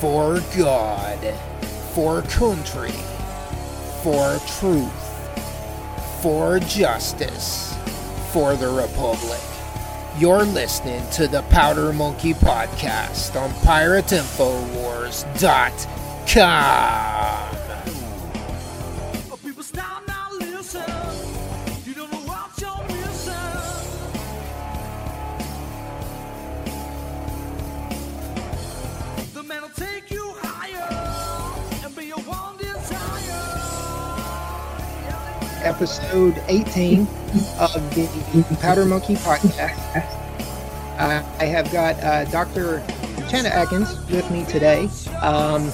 for God, for country, for truth, for justice, for the Republic. You're listening to the Powder Monkey Podcast on PirateInfoWars.com. episode 18 of the Powder Monkey podcast. Uh, I have got uh, Dr. Chanda Adkins with me today. Um,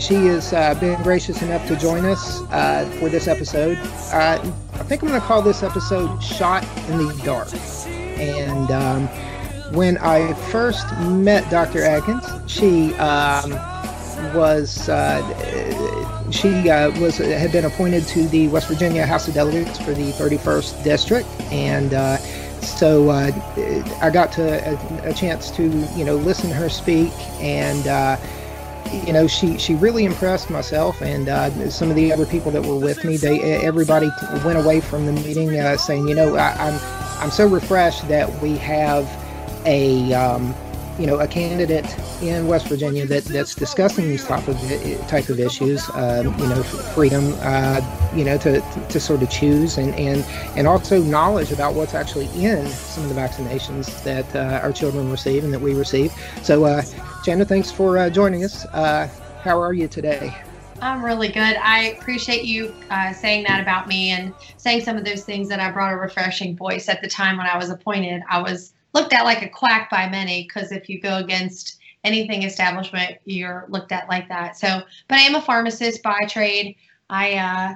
she has uh, been gracious enough to join us uh, for this episode. Uh, I think I'm going to call this episode Shot in the Dark. And um, when I first met Dr. Adkins, she um, was uh, she uh, was had been appointed to the West Virginia House of Delegates for the 31st district, and uh, so uh, I got to a, a chance to you know listen her speak, and uh, you know she she really impressed myself and uh, some of the other people that were with me. They everybody went away from the meeting uh, saying, you know, I, I'm I'm so refreshed that we have a um, you know a candidate in West Virginia that that's discussing these type of type of issues. Um, you know, freedom. Uh, you know, to to sort of choose and and and also knowledge about what's actually in some of the vaccinations that uh, our children receive and that we receive. So, uh, Chanda, thanks for uh, joining us. Uh, how are you today? I'm really good. I appreciate you uh, saying that about me and saying some of those things that I brought a refreshing voice. At the time when I was appointed, I was looked at like a quack by many because if you go against anything establishment, you're looked at like that. So, but I am a pharmacist by trade. I uh,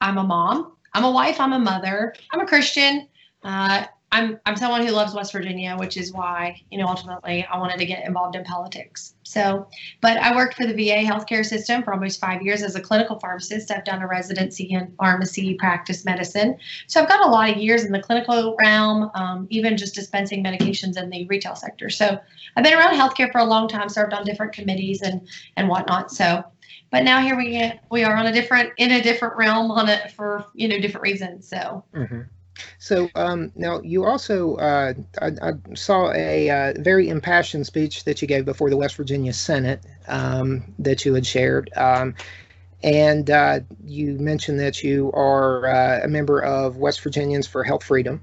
I'm a mom. I'm a wife. I'm a mother. I'm a Christian. Uh, I'm I'm someone who loves West Virginia, which is why you know ultimately I wanted to get involved in politics. So, but I worked for the VA healthcare system for almost five years as a clinical pharmacist. I've done a residency in pharmacy, practice medicine. So I've got a lot of years in the clinical realm, um, even just dispensing medications in the retail sector. So I've been around healthcare for a long time, served on different committees and and whatnot. So, but now here we get, we are on a different in a different realm on it for you know different reasons. So. Mm-hmm. So um, now you also uh, I, I, saw a uh, very impassioned speech that you gave before the West Virginia Senate um, that you had shared, um, and uh, you mentioned that you are uh, a member of West Virginians for Health Freedom.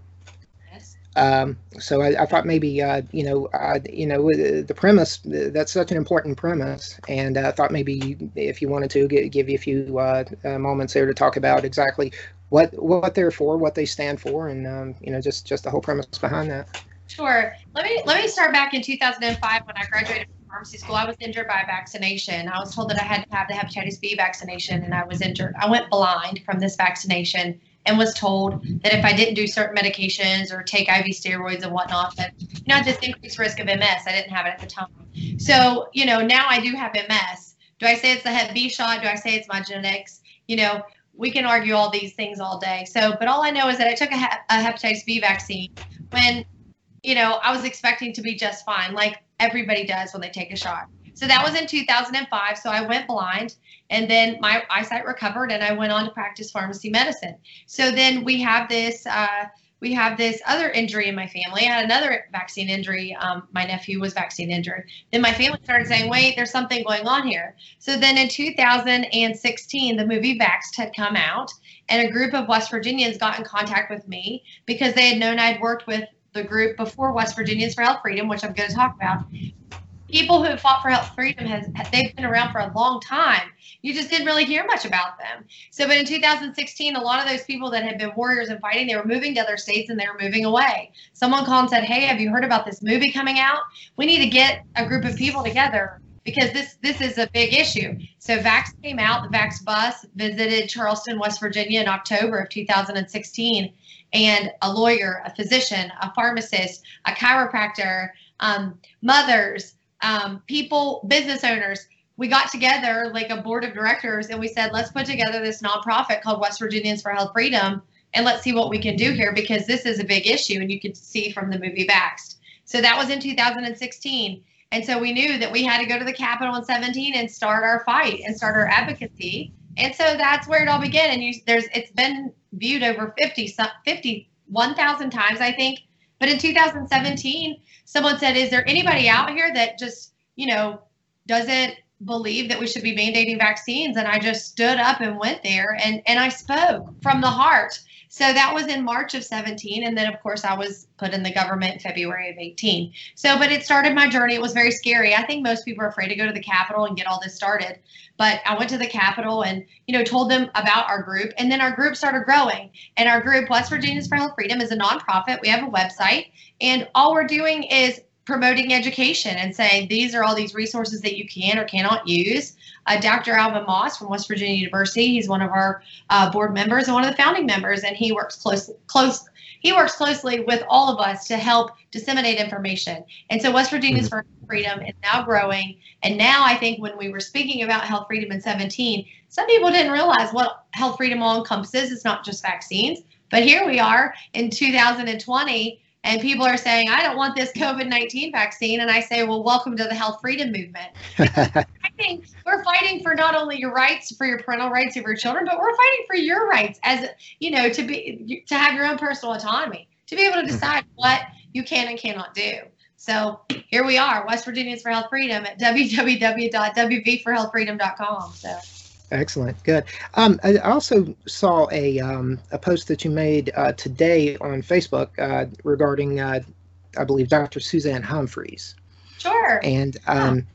Um, so I, I, thought maybe uh, you know you know the premise that's such an important premise, and I thought maybe if you wanted to give, give you a few uh, moments there to talk about exactly what what they're for, what they stand for, and um, you know just just the whole premise behind that. Sure. Let me let me start back in 2005 when I graduated from pharmacy school. I was injured by a vaccination. I was told that I had to have the hepatitis B vaccination, and I was injured. I went blind from this vaccination and was told that if I didn't do certain medications or take IV steroids and whatnot, that you know this increased risk of MS. I didn't have it at the time. So you know now I do have MS. Do I say it's the Hep B shot? Do I say it's my genetics? You know, we can argue all these things all day. So, but all I know is that I took a, a hepatitis B vaccine when, you know, I was expecting to be just fine, like everybody does when they take a shot. So that was in 2005. So I went blind and then my eyesight recovered and I went on to practice pharmacy medicine. So then we have this, uh, we have this other injury in my family. I had another vaccine injury. Um, my nephew was vaccine injured. Then my family started saying, wait, there's something going on here. So then in 2016, the movie Vaxxed had come out, and a group of West Virginians got in contact with me because they had known I'd worked with the group before West Virginians for Health Freedom, which I'm going to talk about people who fought for health freedom has they've been around for a long time. You just didn't really hear much about them. So but in 2016 a lot of those people that had been warriors and fighting they were moving to other states and they were moving away. Someone called and said hey have you heard about this movie coming out? We need to get a group of people together because this this is a big issue. So vax came out the vax bus visited charleston west virginia in october of 2016 and a lawyer a physician a pharmacist a chiropractor um, mothers um, people, business owners, we got together like a board of directors and we said, let's put together this nonprofit called West Virginians for Health Freedom and let's see what we can do here because this is a big issue and you could see from the movie Vaxxed. So that was in 2016. And so we knew that we had to go to the Capitol in 17 and start our fight and start our advocacy. And so that's where it all began. And you, there's it's been viewed over 50, 51,000 times, I think. But in 2017, someone said, "Is there anybody out here that just you know doesn't believe that we should be mandating vaccines?" And I just stood up and went there and and I spoke from the heart so that was in March of 17. And then, of course, I was put in the government February of 18. So, but it started my journey. It was very scary. I think most people are afraid to go to the Capitol and get all this started. But I went to the Capitol and, you know, told them about our group. And then our group started growing. And our group, West Virginians for Health Freedom, is a nonprofit. We have a website. And all we're doing is promoting education and saying these are all these resources that you can or cannot use uh, Dr. Alvin Moss from West Virginia University. He's one of our uh, board members and one of the founding members, and he works close close. He works closely with all of us to help disseminate information. And so West Virginia's mm-hmm. Freedom is now growing. And now I think when we were speaking about health freedom in 17, some people didn't realize what health freedom all encompasses. It's not just vaccines. But here we are in 2020 and people are saying, I don't want this COVID 19 vaccine. And I say, well, welcome to the health freedom movement. I think we're fighting for not only your rights, for your parental rights of your children, but we're fighting for your rights as, you know, to be, to have your own personal autonomy, to be able to mm-hmm. decide what you can and cannot do. So here we are, West Virginians for Health Freedom at www.wvforhealthfreedom.com. So. Excellent, good. Um, I also saw a um, a post that you made uh, today on Facebook uh, regarding, uh, I believe, Dr. Suzanne Humphries. Sure. And um,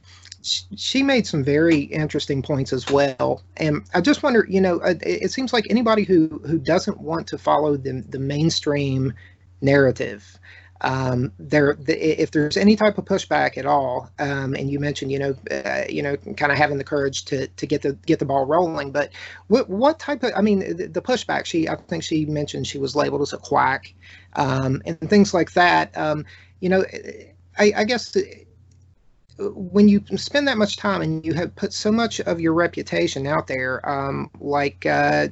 yeah. she made some very interesting points as well. And I just wonder, you know, uh, it, it seems like anybody who who doesn't want to follow the the mainstream narrative um, there the, if there's any type of pushback at all um, and you mentioned you know uh, you know kind of having the courage to to get the get the ball rolling but what what type of i mean the, the pushback she i think she mentioned she was labeled as a quack um, and things like that um, you know i, I guess when you spend that much time and you have put so much of your reputation out there, um, like uh,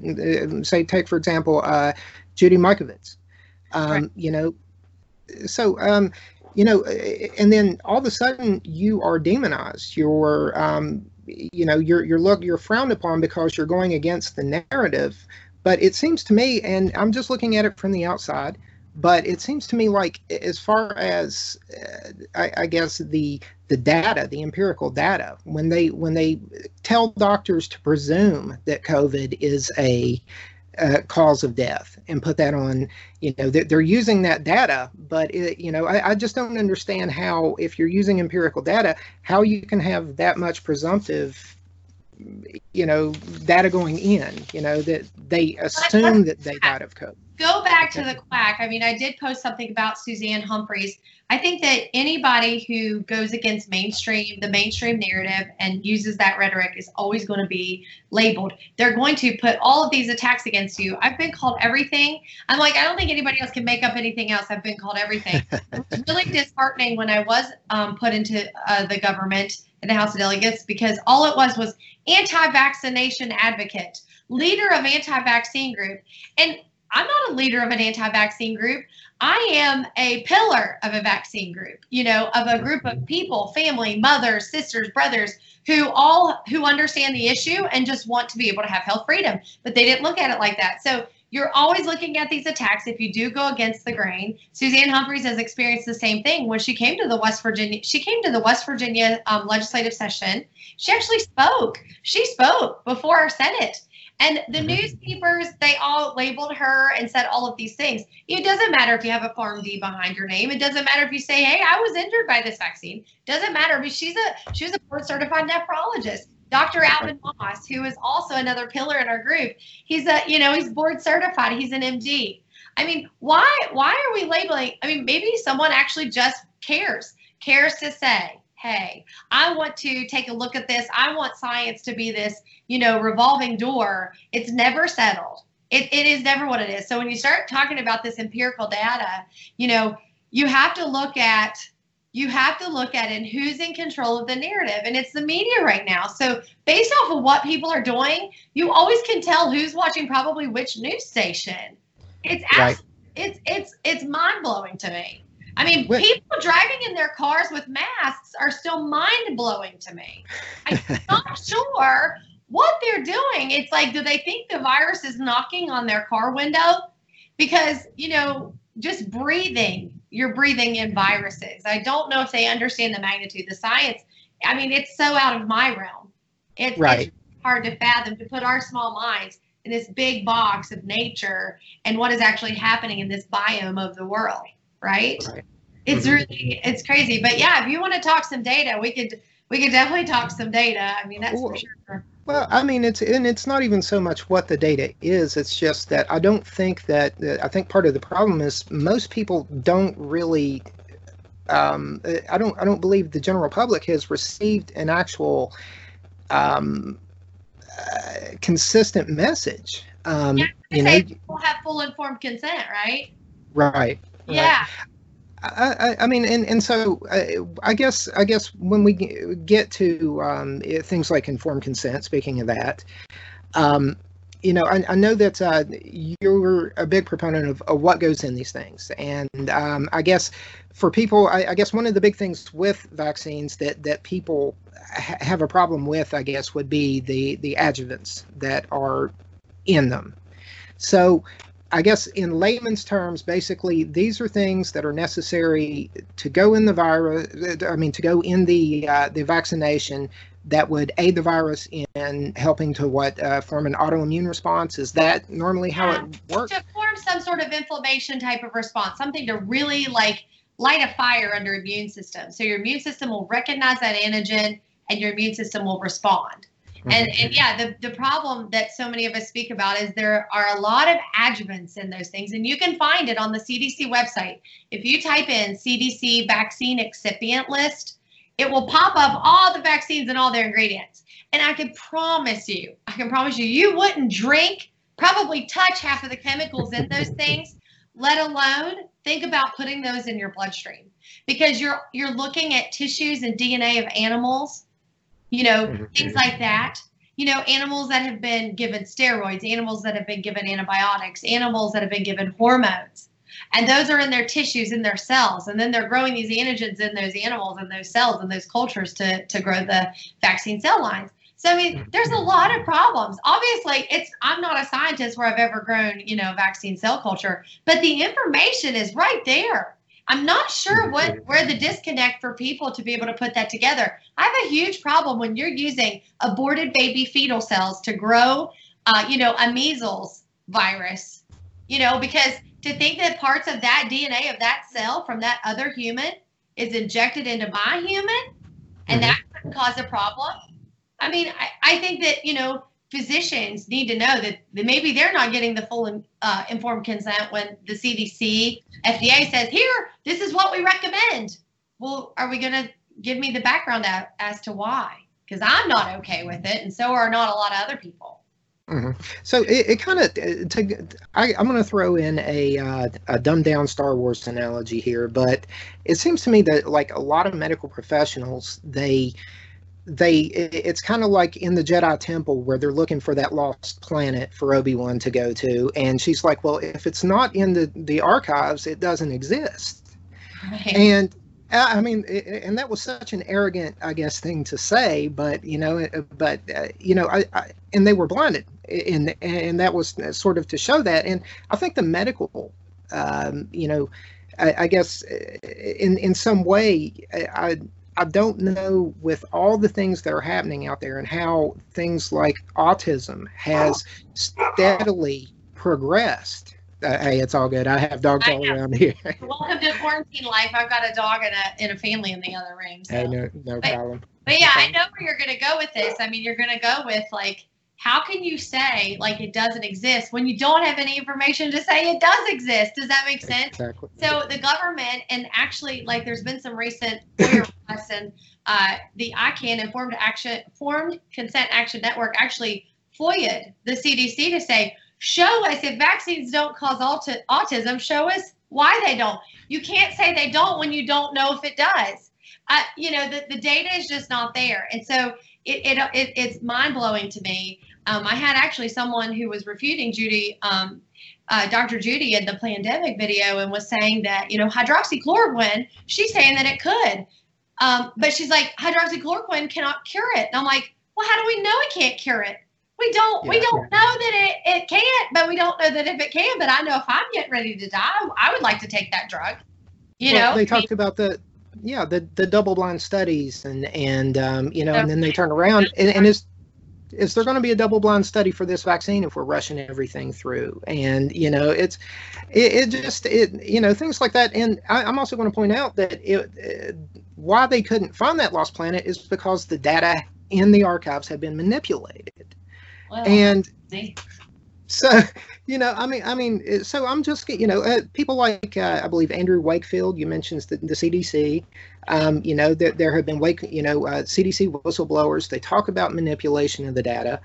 say, take for example, uh, Judy Mikovits, um, right. you know, so um, you know, and then all of a sudden you are demonized. You're um, you know you're you're look you're frowned upon because you're going against the narrative. But it seems to me, and I'm just looking at it from the outside, but it seems to me like as far as uh, I, I, guess the the data the empirical data when they when they tell doctors to presume that covid is a uh, cause of death and put that on you know they're, they're using that data but it, you know I, I, just don't understand how if you're using empirical data how you can have that much presumptive you know data going in you know that they assume that they died of covid go back to the quack. I mean, I did post something about Suzanne Humphries. I think that anybody who goes against mainstream, the mainstream narrative, and uses that rhetoric is always going to be labeled. They're going to put all of these attacks against you. I've been called everything. I'm like, I don't think anybody else can make up anything else. I've been called everything. it was really disheartening when I was um, put into uh, the government in the House of Delegates because all it was was anti-vaccination advocate, leader of anti-vaccine group, and I'm not a leader of an anti-vaccine group. I am a pillar of a vaccine group, you know, of a group of people, family, mothers, sisters, brothers who all who understand the issue and just want to be able to have health freedom. But they didn't look at it like that. So you're always looking at these attacks if you do go against the grain. Suzanne Humphries has experienced the same thing when she came to the West Virginia. She came to the West Virginia um, legislative session. She actually spoke. She spoke before our Senate and the mm-hmm. newspapers, they all labeled her and said all of these things. It doesn't matter if you have a PharmD behind your name. It doesn't matter if you say, "Hey, I was injured by this vaccine." It doesn't matter. But she's a she was a board certified nephrologist. Dr. Alvin Moss, who is also another pillar in our group, he's a you know he's board certified. He's an MD. I mean, why why are we labeling? I mean, maybe someone actually just cares cares to say hey, I want to take a look at this. I want science to be this, you know, revolving door. It's never settled. It, it is never what it is. So when you start talking about this empirical data, you know, you have to look at you have to look at it who's in control of the narrative and it's the media right now so based off of what people are doing you always can tell who's watching probably which news station it's right. it's it's it's mind-blowing to me I mean, people driving in their cars with masks are still mind blowing to me. I'm not sure what they're doing. It's like, do they think the virus is knocking on their car window? Because, you know, just breathing, you're breathing in viruses. I don't know if they understand the magnitude. The science, I mean, it's so out of my realm. It's, Right. it's hard to fathom to put our small minds in this big box of nature and what is actually happening in this biome of the world, right? Right. It's Mhm. really it's crazy. But yeah, if you want to talk some data, we could we could definitely talk some data. I mean, that's for sure. Well, I mean, it's and it's not even so much what the data is. It's just that I don't think that I think part of the problem is most people don't really. Um, I don't. I don't believe the general public has received an actual um, uh, consistent message. Um, Yeah, you say know, people have full informed consent, right? right. right. Yeah. I, I, I mean, and, and so uh, I guess I guess when we get to um, things like informed consent, speaking of that, um, you know, I, I know that uh, you're a big proponent of, of what goes in these things, and um, I guess for people, I, I guess one of the big things with vaccines that that people ha- have a problem with, I guess, would be the the adjuvants that are in them. So I guess in layman's terms, basically, these are things that are necessary to go in the virus. I mean, to go in the uh, the vaccination that would aid the virus in helping to what uh, form an autoimmune response. Is that normally how it works? To form some sort of inflammation type of response, something to really like light a fire under immune system. So your immune system will recognize that antigen and your immune system will respond. And, and yeah, the, the problem that so many of us speak about is there are a lot of adjuvants in those things, and you can find it on the CDC website. If you type in CDC vaccine excipient list, it will pop up all the vaccines and all their ingredients. And I can promise you, I can promise you, you wouldn't drink, probably touch half of the chemicals in those things, let alone think about putting those in your bloodstream because you're you're looking at tissues and DNA of animals, you know, Mhm. things mm-hmm. like that. You know, animals that have been given steroids, animals that have been given antibiotics, animals that have been given hormones. And those are in their tissues, in their cells. And then they're growing these antigens in those animals and those cells and those cultures to, to grow the vaccine cell lines. So I mean, mm-hmm, there's a mm-hmm. lot of problems. Obviously, it's I'm not a scientist where I've ever grown, you know, vaccine cell culture, but the information is right there. I'm not sure what where the disconnect for people to be able to put that together. I have a huge problem when you're using aborted baby fetal cells to grow, uh, you know, a measles virus. You know, because to think that parts of that DNA of that cell from that other human is injected into my human, and Mhm. that could cause a problem. I mean, I, I think that you know physicians need to know that, maybe they're not getting the full uh, informed consent when the CDC, FDA says, "Here, this is what we recommend." Well, are we going to give me the background as to why? Because I'm not okay with it, and so are not a lot of other people. So it, it kind of I, I'm going to throw in a uh, a dumbed down Star Wars analogy here, but it seems to me that like a lot of medical professionals they they it's kind of like in the Jedi Temple where they're looking for that lost planet for Obi Wan to go to, and she's like, well, if it's not in the the archives, it doesn't exist. Right? And uh, I mean, and that was such an arrogant, I guess, thing to say. But you know, uh, but uh, you know, I, I and they were blinded, and and that was sort of to show that. And I think the medical, um, you know, I, I guess uh, in in some way, I. I don't know with all the things that are happening out there and how things like autism has steadily progressed. Uh, hey, it's all good. I have dogs I all know. around here. Welcome to quarantine life. I've got a dog and a, and a family in the other room. So. Hey, no, no But- problem. But yeah, I know where you're going to go with this. I mean, you're going to go with like, how can you say like it doesn't exist when you don't have any information to say it does exist? Does that make sense? Exactly. So the government and actually like there's been some recent and uh, the ICAN Informed Action formed Consent Action Network actually FOIA'd the CDC to say, show us if vaccines don't cause auti- autism, show us why they don't. You can't say they don't when you don't know if it does. Uh, you know, the, the data is just not there. And so it, it, it it's mind blowing to me. Um, I had actually someone who was refuting Judy, um, uh, Dr. Judy in the pandemic video and was saying that, you know, hydroxychloroquine, she's saying that it could. Um, but she's like, hydroxychloroquine cannot cure it. And I'm like, well, how do we know it can't cure it? We don't. We don't know that it, it can't, but we don't know that if it can. But I know if I'm getting ready to die, I would like to take that drug. You Well, know, they I mean, talked about the yeah the the double blind studies and and um, you know and then they turn around and, and is is there going to be a double blind study for this vaccine if we're rushing everything through and you know it's it, it just it you know things like that and I, i'm also going to point out that it uh, why they couldn't find that lost planet is because the data in the archives had been manipulated well, and see. so you know i mean i mean uh, so i'm just you know uh, people like uh, i believe andrew wakefield you mentioned the, the cdc um, you know there, there have been wake you know uh, cdc whistleblowers they talk about manipulation of the data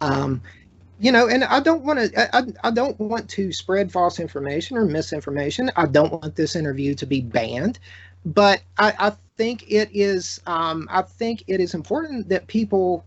um, you know and i don't want to I, I don't want to spread false information or misinformation. I don't want this interview to be banned but i, I think it is um, i think it is important that people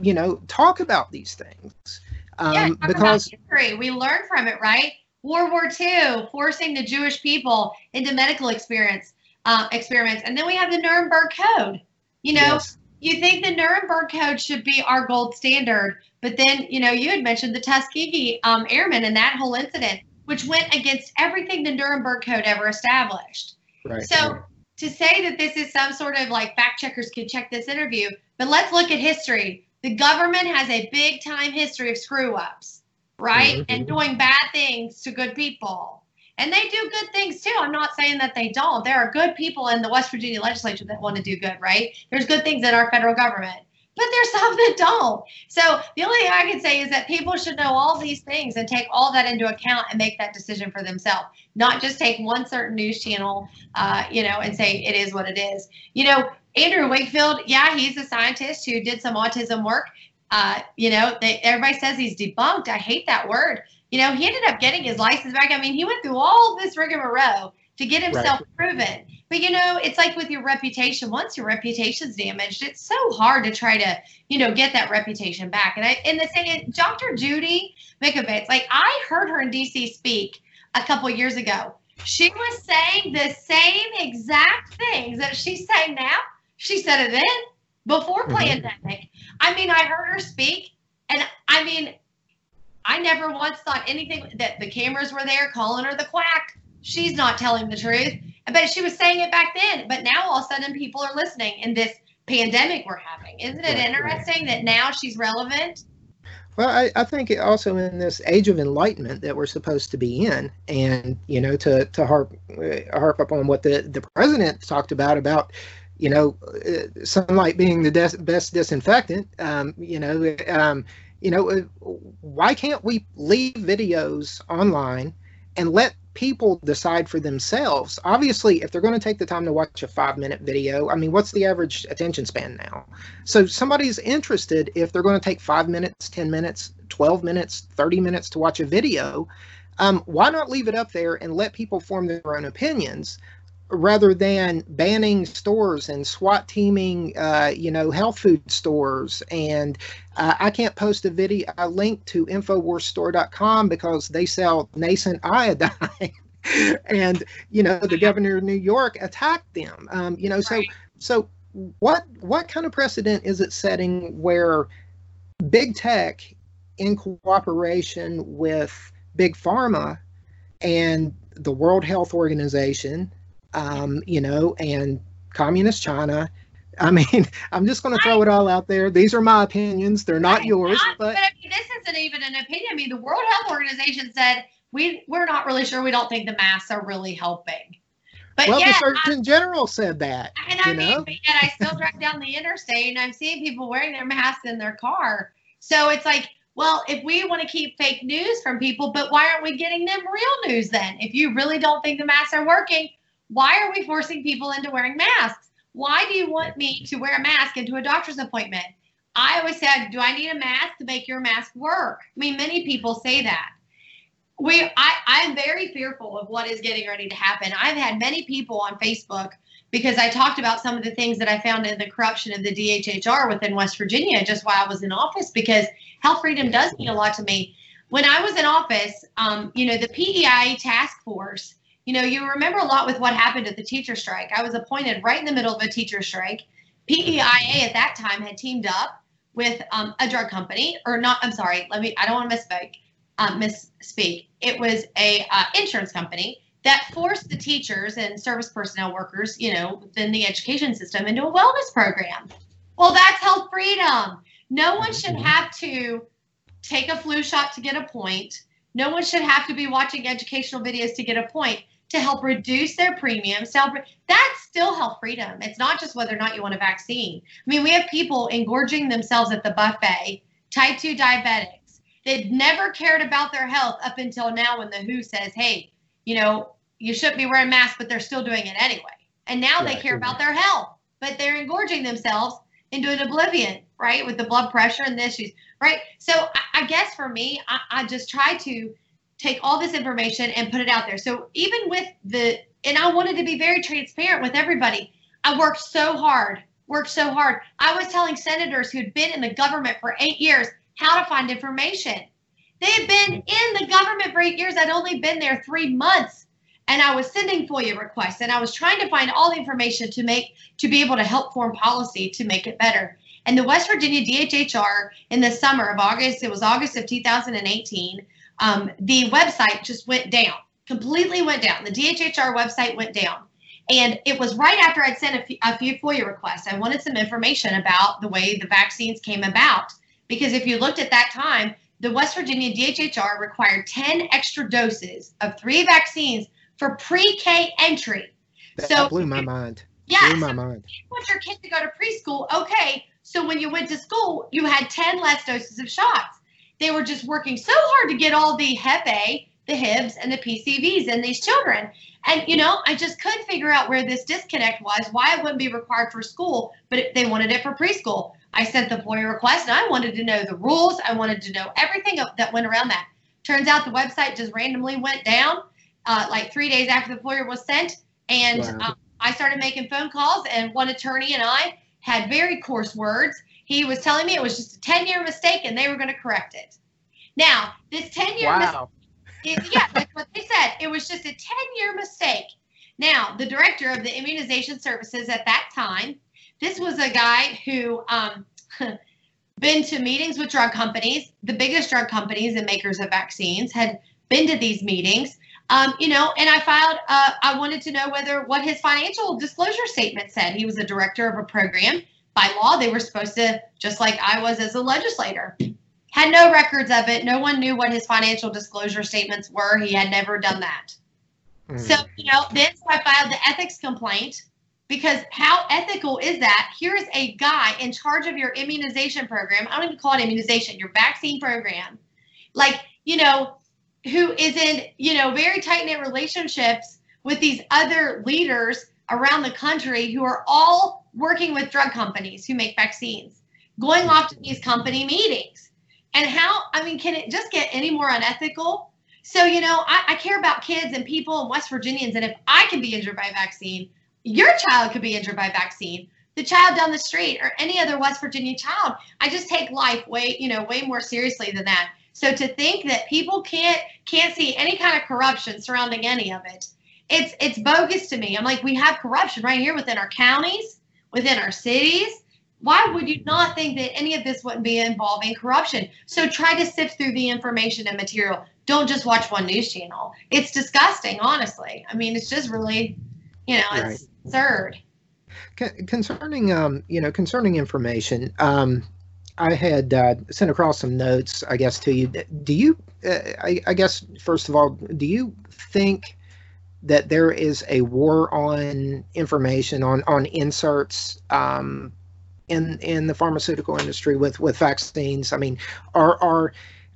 you know talk about these things um, yeah, talk because about history. We learned from it, right? World War II, forcing the Jewish people into medical experience uh, experiments, and then we have the Nuremberg Code. You know, yes, you think the Nuremberg Code should be our gold standard, but then you know you had mentioned the Tuskegee um, Airmen and that whole incident, which went against everything the Nuremberg Code ever established. right So to say that this is some sort of like fact checkers could check this interview, but let's look at history. The government has a big time history of screw ups, right? Mhm. And doing bad things to good people. And they do good things too. I'm not saying that they don't. There are good people in the West Virginia legislature that want to do good, right? There's good things in our federal government, but there's some that don't. So the only thing I can say is that people should know all these things and take all that into account and make that decision for themselves, not just take one certain news channel, uh, you know, and say it is what it is. You know, Andrew Wakefield, yeah, he's a scientist who did some autism work. Uh, you know, they, everybody says he's debunked. I hate that word. You know, he ended up getting his license back. I mean, he went through all this rigmarole to get himself proven. But you know, it's like with your reputation. Once your reputation's damaged, it's so hard to try to, you know, get that reputation back. And I, and the thing, Dr. Judy Mikovits, like I heard her in DC speak a couple years ago. She was saying the same exact things that she's saying now. She said it then before Mhm. pandemic. I mean, I heard her speak, and I mean, I never once thought anything that the cameras were there calling her the quack. She's not telling the truth. But she was saying it back then. But now all of a sudden people are listening in this pandemic we're having. Isn't it interesting that now she's relevant? Well, I, I think also in this age of enlightenment that we're supposed to be in, and you know, to to harp uh, harp up on what the the president talked about about, you know, uh, sunlight being the des- best disinfectant. Um, you know, um, you know, uh, why can't we leave videos online and let people decide for themselves? Obviously, if they're going to take the time to watch a five minute video, I mean, what's the average attention span now? So somebody's interested if they're going to take five minutes, 10 minutes, 12 minutes, 30 minutes to watch a video. Um, why not leave it up there and let people form their own opinions rather than banning stores and SWAT teaming, uh, you know, health food stores? And uh, I can't post a video, a link to InfoWarsStore.com because they sell nascent iodine. and you know the governor of New York attacked them. Um, you know, so Right. so what what kind of precedent is it setting where big tech in cooperation with big pharma and the world health organization um, you know and communist china i mean i'm just going to throw it all out there these are my opinions they're not Right. yours Not- but I mean, this isn't even an opinion. I mean, the World Health Organization said we we're not really sure. We don't think the masks are really helping. But well yet, the surgeon general said that and I mean, know but yet I still drive down the interstate and I'm seeing people wearing their masks in their car. So it's like, well, if we want to keep fake news from people, but why aren't we getting them real news then? If you really don't think the masks are working, why are we forcing people into wearing masks? Why do you want me to wear a mask into a doctor's appointment? I always said, do I need a mask to make your mask work? I mean, many people say that. We, I, I'm very fearful of what is getting ready to happen. I've had many people on Facebook because I talked about some of the things that I found in the corruption of the DHHR within West Virginia just while I was in office because health freedom does mean a lot to me. When I was in office, um, you know, the PEIA task force, you know, you remember a lot with what happened at the teacher strike. I was appointed right in the middle of a teacher strike. PEIA at that time had teamed up with um, a drug company, or not, I'm sorry, let me, I don't want to misspeak, um, misspeak. It was a uh, insurance company that forced the teachers and service personnel workers, you know, within the education system into a wellness program. Well, that's health freedom. No one should have to take a flu shot to get a point. No one should have to be watching educational videos to get a point to help reduce their premiums. To help, that's still health freedom. It's not just whether or not you want a vaccine. I mean, we have people engorging themselves at the buffet, type 2 diabetics. They've never cared about their health up until now when the WHO says, hey, you know, you shouldn't be wearing masks, but they're still doing it anyway. And now they care about their health, but they're engorging themselves into an oblivion, right? With the blood pressure and the issues, right? So I, I guess for me, I, I just try to take all this information and put it out there. So even with the, and I wanted to be very transparent with everybody. I worked so hard, worked so hard. I was telling senators who'd been in the government for eight years how to find information. They had been in the government for eight years. I'd only been there three months and I was sending FOIA requests and I was trying to find all the information to make to be able to help form policy to make it better. And the West Virginia DHHR in the summer of August, it was August of 2018, um, the website just went down, completely went down. The DHHR website went down. And it was right after I'd sent a few, a few FOIA requests. I wanted some information about the way the vaccines came about. Because if you looked at that time, the West Virginia DHHR required 10 extra doses of three vaccines for pre-K entry. That so blew my mind. Yeah, blew my so mind. You want your kid to go to preschool? Okay, so when you went to school, you had 10 less doses of shots. They were just working so hard to get all the Hep A, the Hibs, and the PCVs in these children. And you know, I just couldn't figure out where this disconnect was. Why it wouldn't be required for school, but they wanted it for preschool. I sent the FOIA request, and I wanted to know the rules. I wanted to know everything that went around that. Turns out the website just randomly went down uh, like three days after the FOIA was sent. And wow. um, I started making phone calls, and one attorney and I had very coarse words. He was telling me it was just a 10 year mistake and they were going to correct it. Now, this 10 year wow. mistake, yeah, that's what they said. It was just a 10 year mistake. Now, the director of the immunization services at that time, this was a guy who um, been to meetings with drug companies, the biggest drug companies and makers of vaccines, had been to these meetings. Um, you know, and I filed, uh, I wanted to know whether what his financial disclosure statement said. He was a director of a program. By law, they were supposed to, just like I was as a legislator, had no records of it. No one knew what his financial disclosure statements were. He had never done that. Mm. So, you know, then so I filed the ethics complaint because how ethical is that? Here's a guy in charge of your immunization program. I don't even call it immunization, your vaccine program. Like, you know, who is in, you know, very tight knit relationships with these other leaders around the country who are all working with drug companies who make vaccines, going off to these company meetings. And how, I mean, can it just get any more unethical? So, you know, I, I care about kids and people and West Virginians. And if I can be injured by a vaccine, your child could be injured by a vaccine the child down the street or any other West Virginia child. I just take life way, you know, way more seriously than that. So to think that people can't can't see any kind of corruption surrounding any of it, it's it's bogus to me. I'm like, we have corruption right here within our counties, within our cities. Why would you not think that any of this wouldn't be involving corruption? So try to sift through the information and material. Don't just watch one news channel. It's disgusting, honestly. I mean, it's just really, you know, it's right. absurd. Concerning, um, you know, concerning information, um, I had uh, sent across some notes, I guess, to you. Do you, uh, I, I, guess, first of all, do you think that there is a war on information on on inserts um, in in the pharmaceutical industry with with vaccines? I mean, are are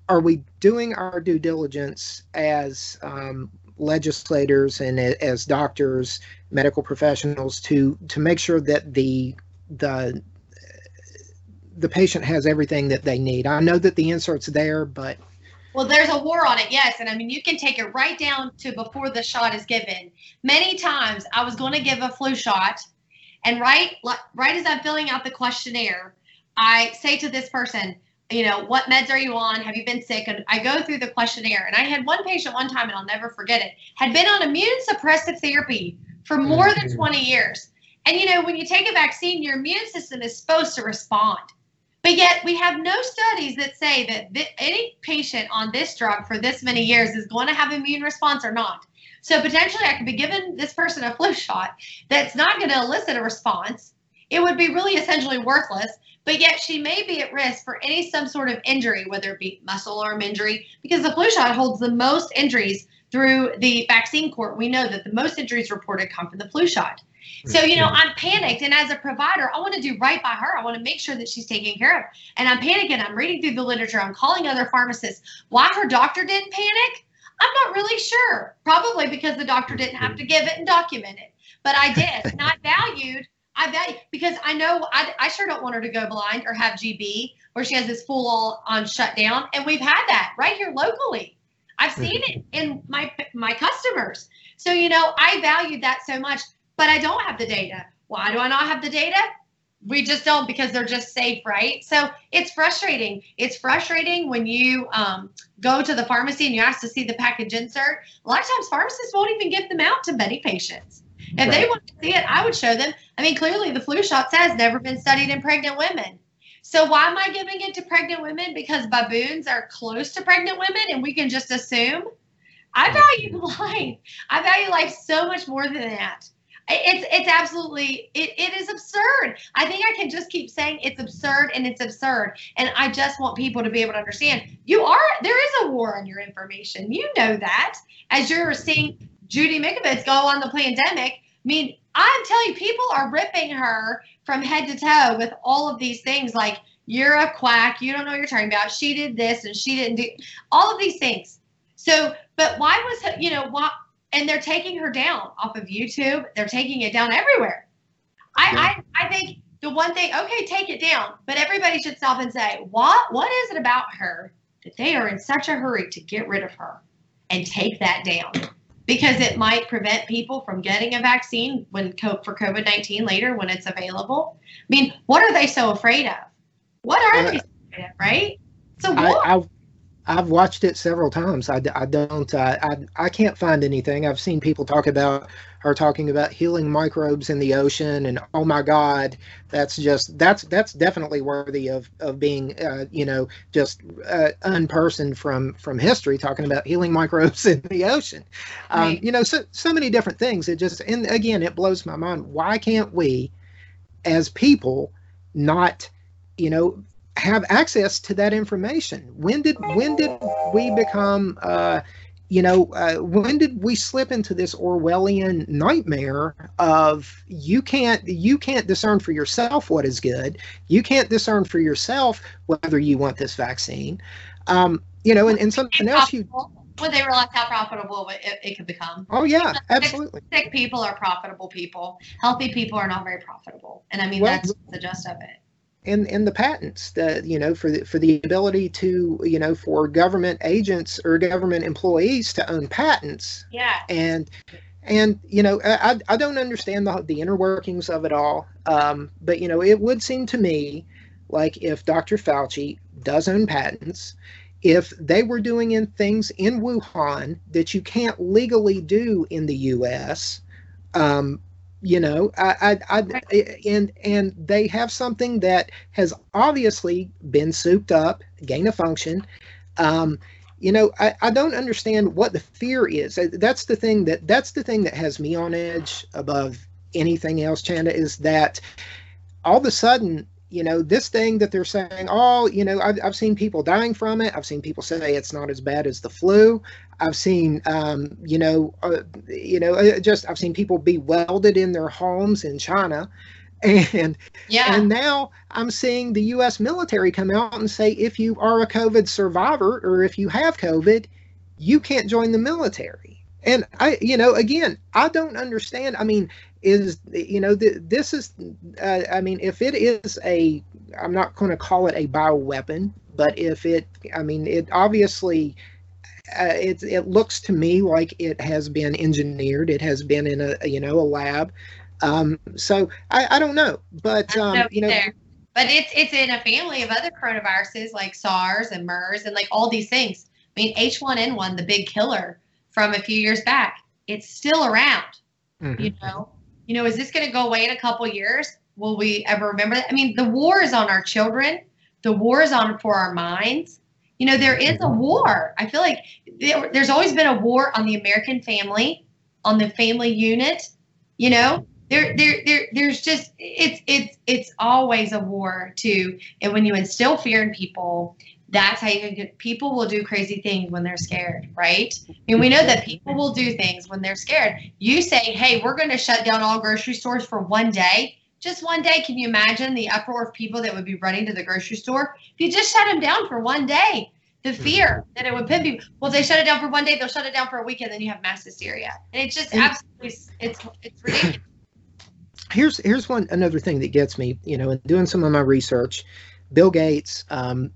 are we doing our due diligence as um, legislators and as doctors, medical professionals to to make sure that the the the patient has everything that they need. I know that the insert's there, but Well, there's a war on it, yes. And I mean, you can take it right down to before the shot is given. Many times I was going to give a flu shot, and right, right as I'm filling out the questionnaire, I say to this person, you know, what meds are you on? Have you been sick? And I go through the questionnaire. And I had one patient one time, and I'll never forget it, had been on immune suppressive therapy for more than Mhm. 20 years. And you know, when you take a vaccine, your immune system is supposed to respond. But yet, we have no studies that say that th- any patient on this drug for this many years is going to have immune response or not. So potentially, I could be giving this person a flu shot that's not going to elicit a response. It would be really essentially worthless. But yet, she may be at risk for any some sort of injury, whether it be muscle arm injury, because the flu shot holds the most injuries through the vaccine court. We know that the most injuries reported come from the flu shot. So, you know, I'm panicked. And as a provider, I want to do right by her. I want to make sure that she's taken care of. And I'm panicking. I'm reading through the literature. I'm calling other pharmacists. Why her doctor didn't panic? I'm not really sure. Probably because the doctor didn't have to give it and document it. But I did. and I valued, I value because I know I, I sure don't want her to go blind or have GB where she has this full on shutdown. And we've had that right here locally. I've seen mm-hmm. it in my my customers. So, you know, I valued that so much but I don't have the data. Why do I not have the data? We just don't because they're just safe, right? So it's frustrating. It's frustrating when you um, go to the pharmacy and you ask to see the package insert. A lot of times, pharmacists won't even give them out to many patients. If they want to see it, I would show them. I mean, clearly the flu shot has never been studied in pregnant women. So why am I giving it to pregnant women? Because baboons are close to pregnant women and we can just assume? I value life. I value life so much more than that. It's it's absolutely it, it is absurd. I think I can just keep saying it's absurd and it's absurd. And I just want people to be able to understand you are there is a war on your information. You know that. As you're seeing Judy Mikovits go on the pandemic. I mean, I'm telling you, people are ripping her from head to toe with all of these things like you're a quack, you don't know what you're talking about, she did this and she didn't do all of these things. So, but why was you know why and they're taking her down off of YouTube. They're taking it down everywhere. I, I, I think the one thing, okay, take it down, but everybody should stop and say, what, what is it about her that they are in such a hurry to get rid of her and take that down? Because it might prevent people from getting a vaccine when for COVID nineteen later when it's available. I mean, what are they so afraid of? What are Uh, they so afraid of, right? So what? I've watched it several times. I, I don't uh, I I can't find anything. I've seen people talk about her talking about healing microbes in the ocean, and oh my God, that's just that's that's definitely worthy of of being uh, you know just uh, unpersoned from from history talking about healing microbes in the ocean. Um, Right. You know, so so many different things. It just and again, it blows my mind. Why can't we, as people, not you know have access to that information when did when did we become uh you know uh, when did we slip into this orwellian nightmare of you can't you can't discern for yourself what is good you can't discern for yourself whether you want this vaccine um you know and, and something else you when they realize how profitable it, it could become. oh yeah absolutely sick people are profitable people. Healthy people are not very profitable. And I mean, Well, that's the gist of it. And and the patents that you know for the for the ability to you know for government agents or government employees to own patents Yeah. and and you know I, I don't understand the, the inner workings of it all um, but you know it would seem to me like if dr fauci does own patents if they were doing in things in wuhan that you can't legally do in the us um, you know I, I, I and and they have something that has obviously been souped up gain of function. Um, you know I, I don't understand what the fear is. Uh, that's the thing that that's the thing that has me on edge above anything else chanda is that all of a sudden you know this thing that they're saying oh you know I've, I've seen people dying from it i've seen people say it's not as bad as the flu i've seen um, you know uh, you know uh, just i've seen people be welded in their homes in china and Yeah. and now I'm seeing the US military come out and say if you are a COVID survivor or if you have COVID, you can't join the military. And I, you know, again, I don't understand. I mean, is, you know, th- this is, uh, I mean, if it is a, I'm not going to call it a bioweapon, but if it, I mean, it obviously. Uh, it, it looks to me like it has been engineered. It has been in a you know a lab. Um, so I, I don't know, but um, know you know, either. But it's it's in a family of other coronaviruses like SARS and MERS and like all these things. I mean, H1N1, the big killer from a few years back, it's still around. mhm. You know, you know, is this going to go away in a couple years? Will we ever remember that? I mean, the war is on our children. The war is on for our minds. You know, there is a mm-hmm. war. I feel like there, there's always been a war on the American family, on the family unit. You know, there, there, there, there's just it's it's it's always a war too. And when you instill fear in people, that's how you can get people will do crazy things when they're scared, right? I mean, we know that people will do things when they're scared. You say, hey, we're going to shut down all grocery stores for one day. Just one day. Can you imagine the uproar of people that would be running to the grocery store? If you just shut them down for one day, the fear that it would pin people. Well, they shut it down for one day, they'll shut it down for a weekend, then you have mass hysteria. And it's just absolutely, it's, it's ridiculous. here's here's one another thing that gets me you know in doing some of my research bill gates um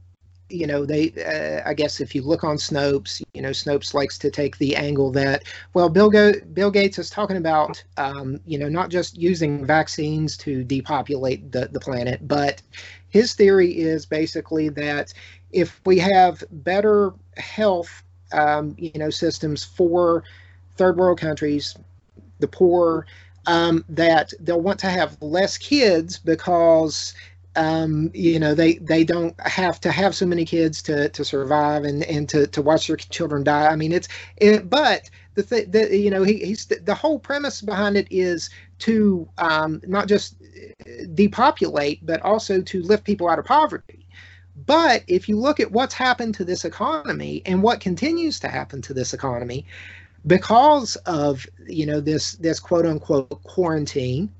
you know they uh, i guess if you look on snopes you know snopes likes to take the angle that well bill Go- bill gates is talking about um, you know not just using vaccines to depopulate the, the planet but his theory is basically that if we have better health um, you know systems for third world countries the poor um, that they'll want to have less kids because um, you know they they don't have to have so many kids to to survive and and to to watch their children die. I mean it's it, but the th- the you know he, he's the whole premise behind it is to um, not just depopulate but also to lift people out of poverty. But if you look at what's happened to this economy and what continues to happen to this economy, because of you know this this quote unquote quarantine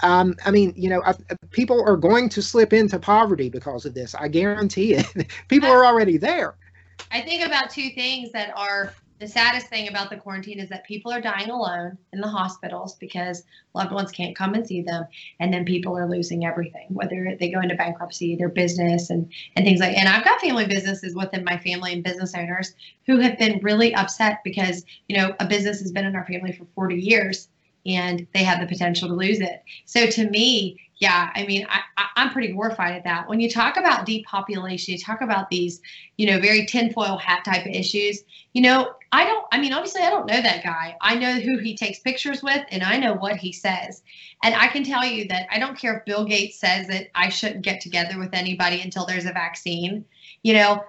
um, i mean you know I, people are going to slip into poverty because of this i guarantee it. People are already there. I think about two things that are the saddest thing about the quarantine is that people are dying alone in the hospitals because loved ones can't come and see them and then people are losing everything whether they go into bankruptcy their business and and things like and i've got family businesses within my family and business owners who have been really upset because you know a business has been in our family for 40 years and they have the potential to lose it so to me yeah i mean I, i'm pretty horrified at that when you talk about depopulation you talk about these you know very tinfoil hat type of issues you know I don't, I mean, obviously, I don't know that guy. I know who he takes pictures with and I know what he says. And I can tell you that I don't care if Bill Gates says that I shouldn't get together with anybody until there's a vaccine. You know,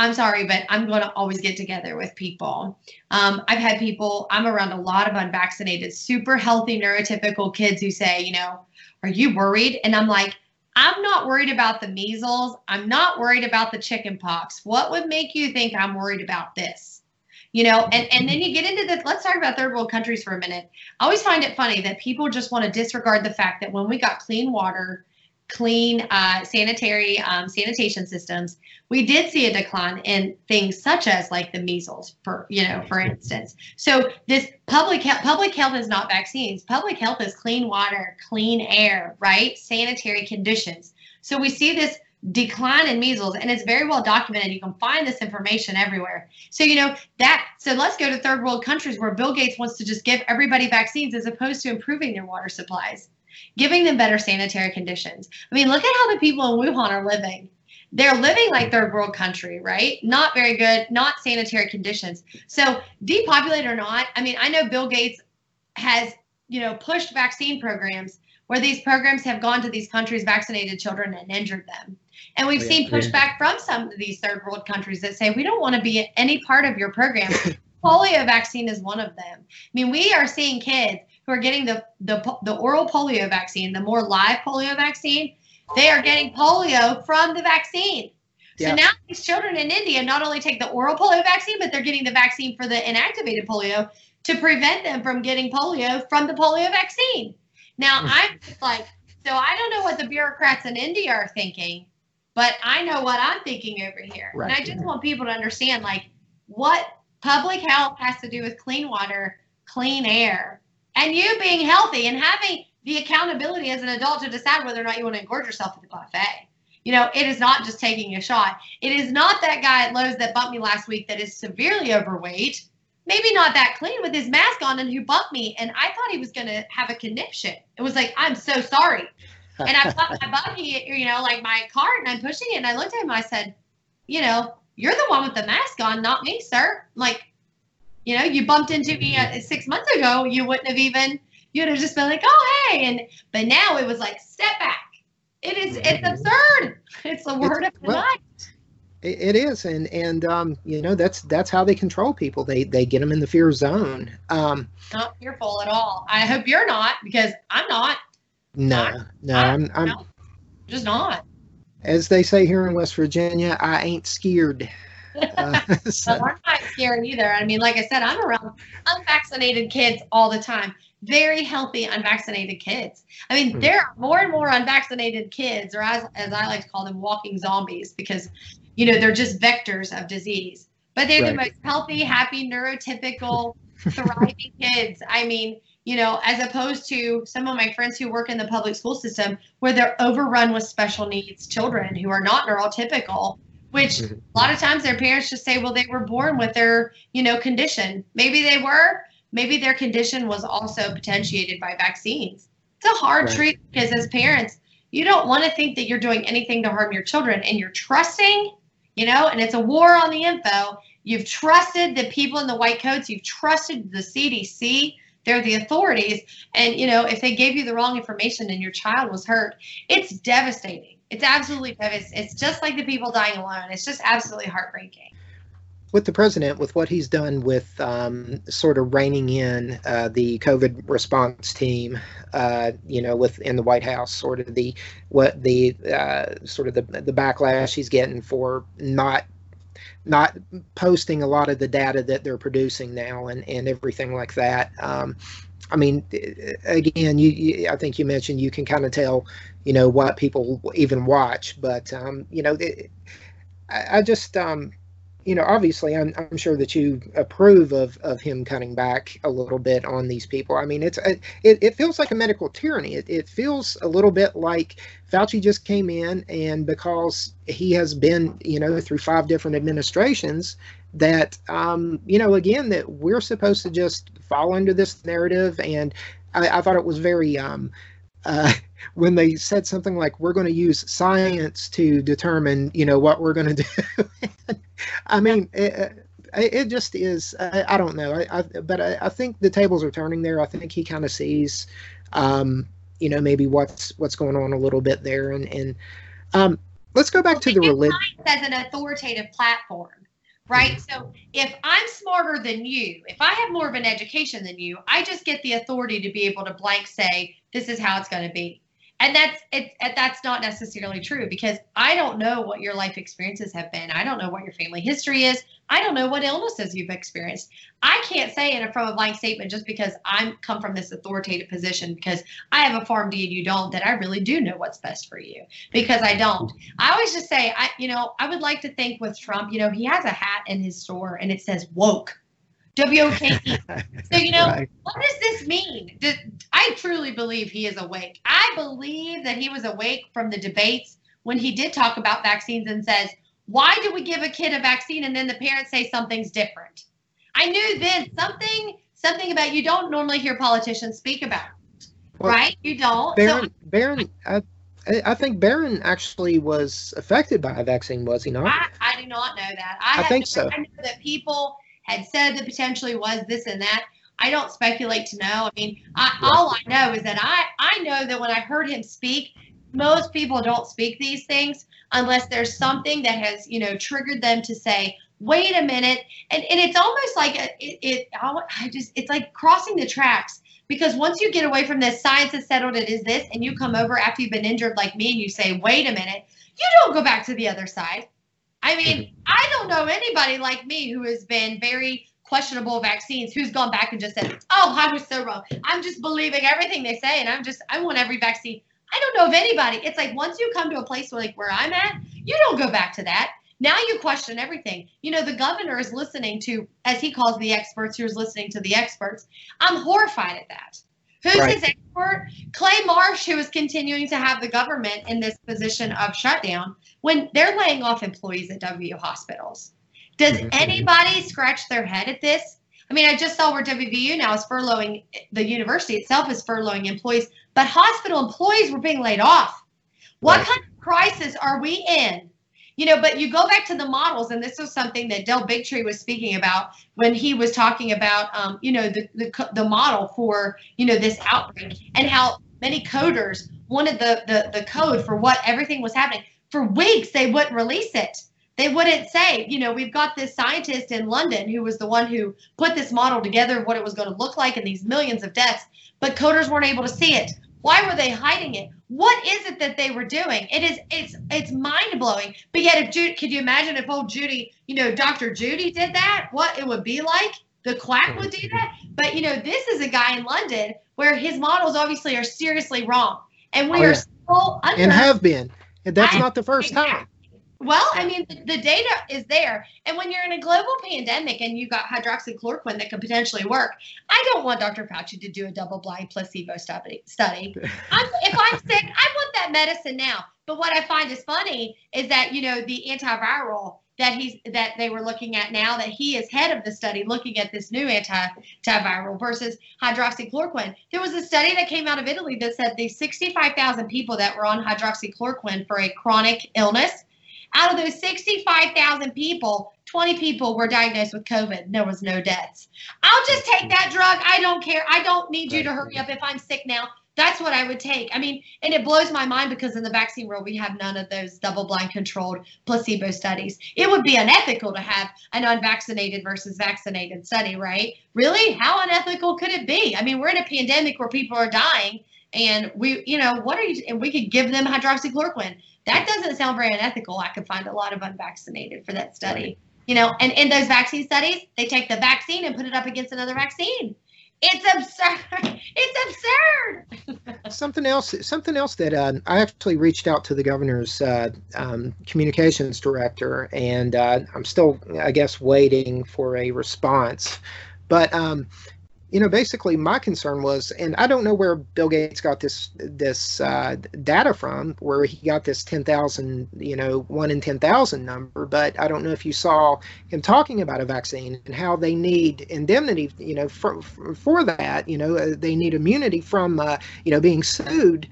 I'm sorry, but I'm going to always get together with people. Um, I've had people, I'm around a lot of unvaccinated, super healthy, neurotypical kids who say, you know, are you worried? And I'm like, I'm not worried about the measles. I'm not worried about the chicken pox. What would make you think I'm worried about this? you know and and then you get into the let's talk about third world countries for a minute i always find it funny that people just want to disregard the fact that when we got clean water clean uh, sanitary um, sanitation systems. We did see a decline in things such as like the measles for you know for instance. So this public health public health is not vaccines. Public health is clean water clean air right? Sanitary conditions. So we see this decline in measles and it's very well documented. You can find this information everywhere. So you know that so let's go to third world countries where bill gates wants to just give everybody vaccines as opposed to improving their water supplies giving them better sanitary conditions i mean look at how the people in wuhan are living they're living like third world country right not very good not sanitary conditions so depopulate or not i mean i know bill gates has you know pushed vaccine programs where these programs have gone to these countries vaccinated children and injured them and we've Oh, yeah. seen pushback from some of these third world countries that say, we don't want to be any part of your program. polio vaccine is one of them. I mean, we are seeing kids who are getting the, the, the oral polio vaccine, the more live polio vaccine. They are getting polio from the vaccine. So Yeah. now these children in India not only take the oral polio vaccine, but they're getting the vaccine for the inactivated polio to prevent them from getting polio from the polio vaccine. Now, hmm. I'm like, so I don't know what the bureaucrats in India are thinking, but I know what I'm thinking over here. And I just want people to understand like what public health has to do with clean water, clean air, and you being healthy and having the accountability as an adult to decide whether or not you want to engorge yourself at the buffet. You know, it is not just taking a shot. It is not that guy at Lowe's that bumped me last week that is severely overweight, maybe not that clean with his mask on, and who bumped me. And I thought he was going to have a conniption. It was like, I'm so sorry. And I bought my buggy, you know, like my cart, and I'm pushing it. And I looked at him, I said, You know, you're the one with the mask on, not me, sir. I'm like, you know, you bumped into me uh, six months ago, you wouldn't have even, you'd have just been like, oh, hey. And, but now it was like, step back. It is, it's absurd. It's the word It's- of the well, night. It, is, and and um, you know that's that's how they control people. They they get them in the fear zone. Um, Not fearful at all. I hope you're not because I'm not. no, no, I'm, I'm No, just not. as they say here in West Virginia, I ain't scared. Uh, so- So I'm not scared either. I mean, like I said, I'm around unvaccinated kids all the time. Very healthy unvaccinated kids. I mean, Mhm. there are more and more unvaccinated kids, or as, as I like to call them, walking zombies, because you know they're just vectors of disease. But they're the most healthy, happy, neurotypical, thriving kids. I mean, you know, as opposed to some of my friends who work in the public school system, where they're overrun with special needs children who are not neurotypical, which Mhm. a lot of times their parents just say, well, they were born with their, you know, condition. Maybe they were. Maybe their condition was also potentiated by vaccines. It's a hard Right. truth because as parents, you don't want to think that you're doing anything to harm your children and you're trusting, you know, and it's a war on the info. You've trusted the people in the white coats, you've trusted the CDC, they're the authorities. And, you know, if they gave you the wrong information and your child was hurt, it's devastating. It's absolutely devastating. It's just like the people dying alone. It's just absolutely heartbreaking. with the president, with what he's done with um, sort of reining in uh, the COVID response team, uh, you know, within the White House, sort of the what the uh, sort of the the backlash he's getting for not not posting a lot of the data that they're producing now and and everything like that. Um, I mean, again, you, you I think you mentioned you can kind of tell, you know, what people even watch, but um, you know, it, I, I just um, you know, obviously, I'm, I'm sure that you approve of, of him cutting back a little bit on these people. I mean, it's it, it feels like a medical tyranny. It, it feels a little bit like Fauci just came in, and because he has been, you know, through five different administrations, that um, you know, again, that we're supposed to just fall under this narrative. And I, I thought it was very um, uh, when they said something like we're going to use science to determine you know what we're going to do. I mean it, it just is i, I don't know. I, I but I, I think the tables are turning there. I think he kind of sees um you know maybe what's what's going on a little bit there. And and um let's go back to the religion as an authoritative platform, right? So if I'm smarter than you, if I have more of an education than you, I just get the authority to be able to blank say this is how it's going to be. And that's it, that's not necessarily true because I don't know what your life experiences have been. I don't know what your family history is. I don't know what illnesses you've experienced. I can't say it from a blank statement just because I'm come from this authoritative position because I have a PharmD and you don't that I really do know what's best for you because I don't. I always just say, I, you know, I would like to think with Trump, you know, he has a hat in his store and it says woke, W O K E. So, you know, Right. what does this mean? Does- I truly believe he is awake. I believe that he was awake from the debates when he did talk about vaccines and says, why do we give a kid a vaccine and then the parents say something's different? I knew then something, something about you don't normally hear politicians speak about, Well, right? You don't. So Barron, Barron, I, I think Barron actually was affected by a vaccine, was he not? I, I do not know that. I, I have think no- so. I know that people had said that potentially was this and that. I don't speculate to know. I mean, I, Yeah. all I know is that I, I know that when I heard him speak, most people don't speak these things unless there's something that has, you know, triggered them to say, wait a minute. And, and it's almost like a, it, it, I just, it's like crossing the tracks because once you get away from this, science has settled it is this, and you come over after you've been injured like me and you say, wait a minute, you don't go back to the other side. I mean, I don't know anybody like me who has been very questionable vaccines who's gone back and just said, "Oh, I was so wrong. I'm just believing everything they say, and I'm just I want every vaccine." I don't know of anybody. It's like once you come to a place where, like where I'm at, you don't go back to that. Now you question everything. You know, the governor is listening to, as he calls the experts, who's listening to the experts. I'm horrified at that Who's Right. his expert? Clay Marsh, who is continuing to have the government in this position of shutdown when they're laying off employees at WVU hospitals. Does Mhm. anybody scratch their head at this? I mean, I just saw where WVU now is furloughing, the university itself is furloughing employees, but hospital employees were being laid off. What Right. kind of crisis are we in? You know, but you go back to the models, and this was something that Del Bigtree was speaking about when he was talking about, um, you know, the, the the model for you know this outbreak and how many coders wanted the the the code for what everything was happening. For weeks, they wouldn't release it. They wouldn't say, you know, we've got this scientist in London who was the one who put this model together, of what it was going to look like, and these millions of deaths, but coders weren't able to see it. Why were they hiding it? What is it that they were doing? It is it's it's mind blowing. But yet, if Judy, could you imagine if old Judy, you know, Dr. Judy did that? What it would be like? The quack would do that. But you know, this is a guy in London where his models obviously are seriously wrong, and we Oh, are still under. and have been. And that's I- not the first time. Well, I mean, the, the data is there. And when you're in a global pandemic and you've got hydroxychloroquine that could potentially work, I don't want Dr. Fauci to do a double blind placebo study. study. I'm, if I'm sick, I want that medicine now. But what I find is funny is that, you know, the antiviral that he's that they were looking at now that he is head of the study looking at this new anti antiviral versus hydroxychloroquine. There was a study that came out of Italy that said the 65,000 people that were on hydroxychloroquine for a chronic illness out of those 65,000 people, 20 people were diagnosed with COVID. There was no deaths. I'll just take that drug. I don't care. I don't need you to hurry up if I'm sick now. That's what I would take. I mean, and it blows my mind because in the vaccine world, we have none of those double blind controlled placebo studies. It would be unethical to have an unvaccinated versus vaccinated study, right? Really? How unethical could it be? I mean, we're in a pandemic where people are dying and we, you know, what are you, and we could give them hydroxychloroquine. That doesn't sound very unethical. I could find a lot of unvaccinated for that study. You know, and in those vaccine studies, they take the vaccine and put it up against another vaccine. It's absurd. It's absurd. something else something else that uh, i actually reached out to the governor's uh, um, communications director and uh, i'm still i guess waiting for a response but um, you know basically my concern was and i don't know where bill gates got this this uh, data from where he got this 10000 you know 1 in 10000 number but i don't know if you saw him talking about a vaccine and how they need indemnity you know for, for that you know uh, they need immunity from uh, you know being sued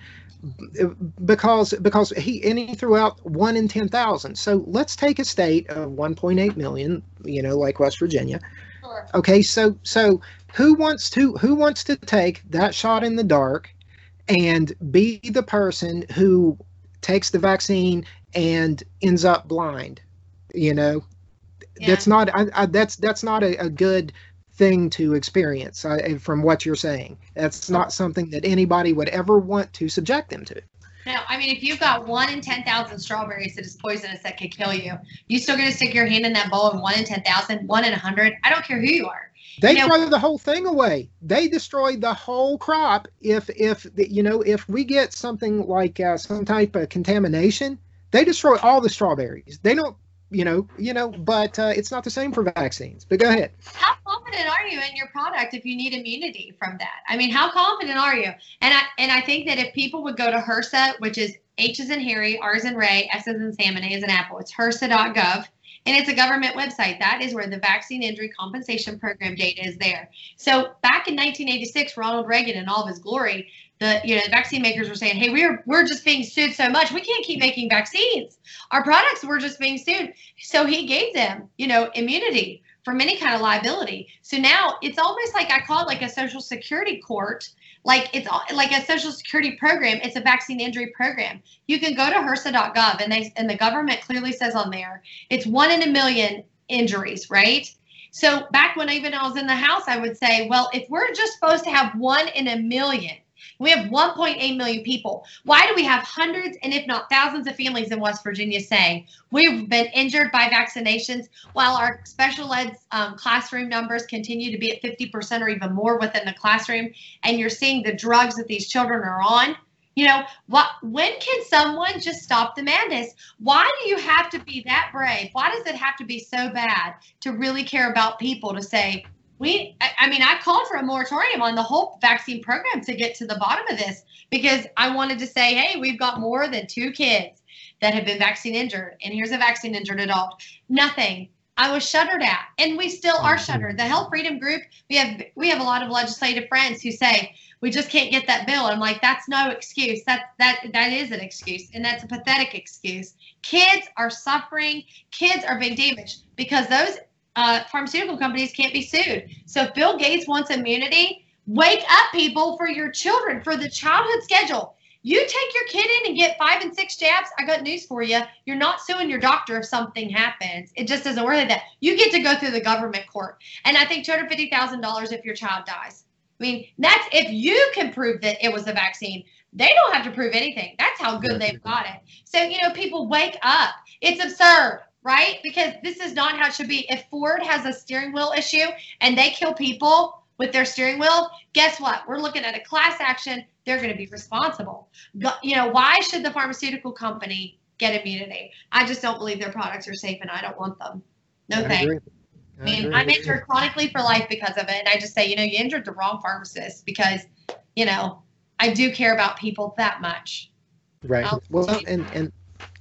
because because he and he threw out one in 10,000 so let's take a state of 1.8 million you know like West Virginia Sure. okay so so who wants to who wants to take that shot in the dark and be the person who takes the vaccine and ends up blind you know? That's not I, I, that's that's not a, a good thing to experience I, from what you're saying. That's not something that anybody would ever want to subject them to No, I mean, if you've got one in 10,000 strawberries that is poisonous that could kill you, you still going to stick your hand in that bowl and one in 10,000, one in 100? I don't care who you are. they You know- throw the whole thing away they destroy the whole crop if if you know if we get something like uh, some type of contamination they destroy all the strawberries they don't you know you know but uh, it's not the same for vaccines but go ahead How confident are you in your product if you need immunity from that? I mean, how confident are you? And I and I think that if people would go to HRSA, which is H is in Harry, R is in Ray, S is in Sam, and A is in Apple. It's HRSA.gov. And it's a government website. That is where the Vaccine Injury Compensation Program data is there. So back in 1986, Ronald Reagan, in all of his glory, the you know the vaccine makers were saying, "Hey, we're we're just being sued so much, we can't keep making vaccines. Our products were just being sued." So he gave them, you know, immunity from any kind of liability. So now it's almost like I call it like a social security court. Like it's all- like a social security program. It's a vaccine injury program. You can go to HRSA.gov and they and the government clearly says on there it's one in a million injuries, right? So back when even I was in the house, I would say, well, if we're just supposed to have one in a million, we have 1.8 million people. Why do we have hundreds and if not thousands of families in West Virginia saying we've been injured by vaccinations while our special ed um, classroom numbers continue to be at 50% or even more within the classroom and you're seeing the drugs that these children are on? You know, what when can someone just stop the madness? Why do you have to be that brave? Why does it have to be so bad to really care about people to say we I, mean i called for a moratorium on the whole vaccine program to get to the bottom of this because i wanted to say hey we've got more than two kids that have been vaccine injured and here's a vaccine injured adult. Nothing. I was shuddered at and we still are mm-hmm. shuddered the health freedom group we have we have a lot of legislative friends who say we just can't get that bill. I'm like that's no excuse. That that that is an excuse and that's a pathetic excuse. Kids are suffering. Kids are being damaged because those uh, pharmaceutical companies can't be sued. So if Bill Gates wants immunity, wake up, people, for your children, for the childhood schedule. You take your kid in and get five and six jabs. I got news for you. You're not suing your doctor if something happens. It just doesn't work like that. You get to go through the government court. And I think $250,000 if your child dies. I mean, that's if you can prove that it was a vaccine. They don't have to prove anything. That's how good they've got it. So, you know, people wake up. It's absurd right? Because this is not how it should be. If Ford has a steering wheel issue and they kill people with their steering wheel, guess what? We're looking at a class action. They're going to be responsible. You know, why should the pharmaceutical company get immunity? I just don't believe their products are safe and I don't want them. No thanks. I, I mean, I'm injured chronically for life because of it. And I just say, you know, you injured the wrong pharmacist because, you know, I do care about people that much. Right. well, and, and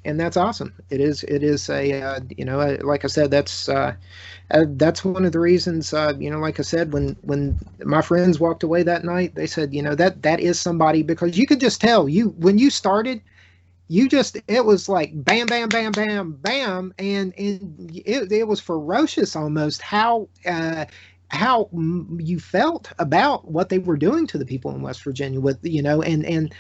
and that's awesome. It is it is a uh, you know uh, like I said that's uh, uh, that's one of the reasons uh, you know like I said when when my friends walked away that night they said you know that that is somebody because you could just tell you when you started you just it was like bam bam bam bam bam and and it, it was ferocious almost how how you felt about what they were doing to the people in West Virginia with you know and and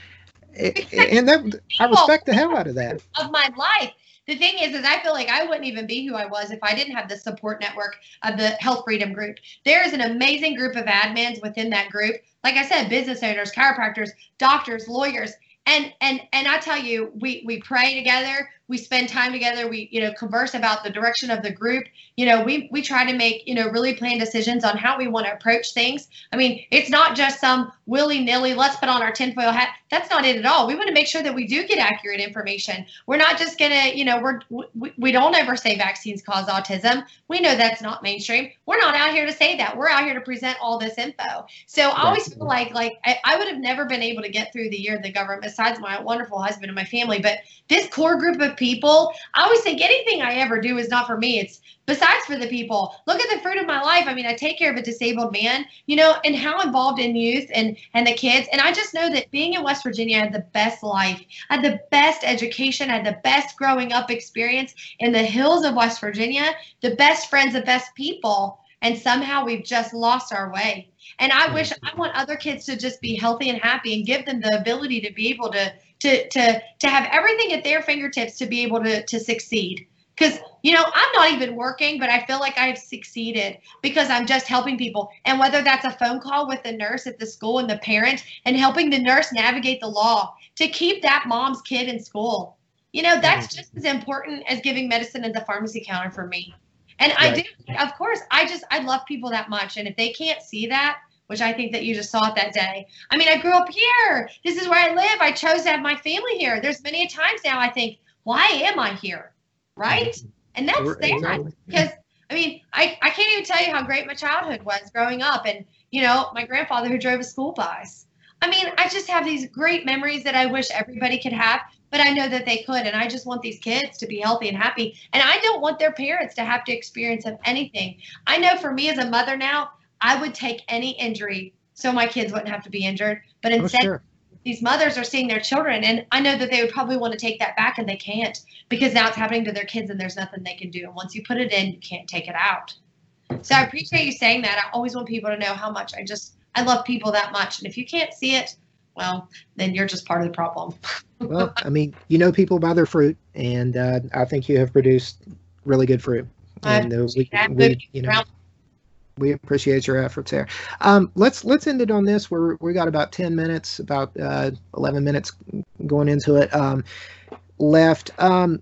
and that I respect the hell out of that. Of my life. The thing is, is I feel like I wouldn't even be who I was if I didn't have the support network of the Health Freedom Group. There is an amazing group of admins within that group. Like I said, business owners, chiropractors, doctors, lawyers, and and and I tell you, we we pray together we spend time together we you know converse about the direction of the group. You know we we try to make you know really planned decisions on how we want to approach things. I mean it's not just some willy-nilly let's put on our tinfoil hat. That's not it at all. We want to make sure that we do get accurate information. We're not just gonna you know we're we, we don't ever say vaccines cause autism. We know that's not mainstream. We're not out here to say that. We're out here to present all this info. So i always feel like like I, I would have never been able to get through the year of the government besides my wonderful husband and my family. But this core group of people. I always think anything I ever do is not for me. It's besides for the people. Look at the fruit of my life. I mean, I take care of a disabled man, you know, and how involved in youth and and the kids. And I just know that being in West Virginia, I had the best life. I had the best education. I had the best growing up experience in the hills of West Virginia, the best friends, the best people. And somehow we've just lost our way. And I wish I want other kids to just be healthy and happy and give them the ability to be able to to to to have everything at their fingertips to be able to to succeed. Because you know i'm not even working but i feel like i've succeeded because i'm just helping people. And whether that's a phone call with the nurse at the school and the parent and helping the nurse navigate the law to keep that mom's kid in school. You know that's just as important as giving medicine at the pharmacy counter for me. And right. i do of course i just i love people that much. And if they can't see that which I think that you just saw it that day. I mean, I grew up here. This is where I live. I chose to have my family here. There's many times now I think, why am I here? Right? And that's sad because I mean, I, I can't even tell you how great my childhood was growing up and, you know, my grandfather who drove a school bus. I mean, I just have these great memories that I wish everybody could have, but I know that they could. And I just want these kids to be healthy and happy. And I don't want their parents to have to experience of anything. I know for me as a mother now, I would take any injury so my kids wouldn't have to be injured. But oh, instead, oh, sure. these mothers are seeing their children, and I know that they would probably want to take that back, and they can't because now it's happening to their kids, and there's nothing they can do. And once you put it in, you can't take it out. So I appreciate you saying that. I always want people to know how much I just I love people that much, and if you can't see it, well, then you're just part of the problem. well, I mean, you know people by their fruit, and uh, I think you have produced really good fruit. And uh, we, we, you know, we appreciate your efforts there. Um, let's let's end it on this. We're we got about ten minutes, about uh, eleven minutes going into it um, left. Um,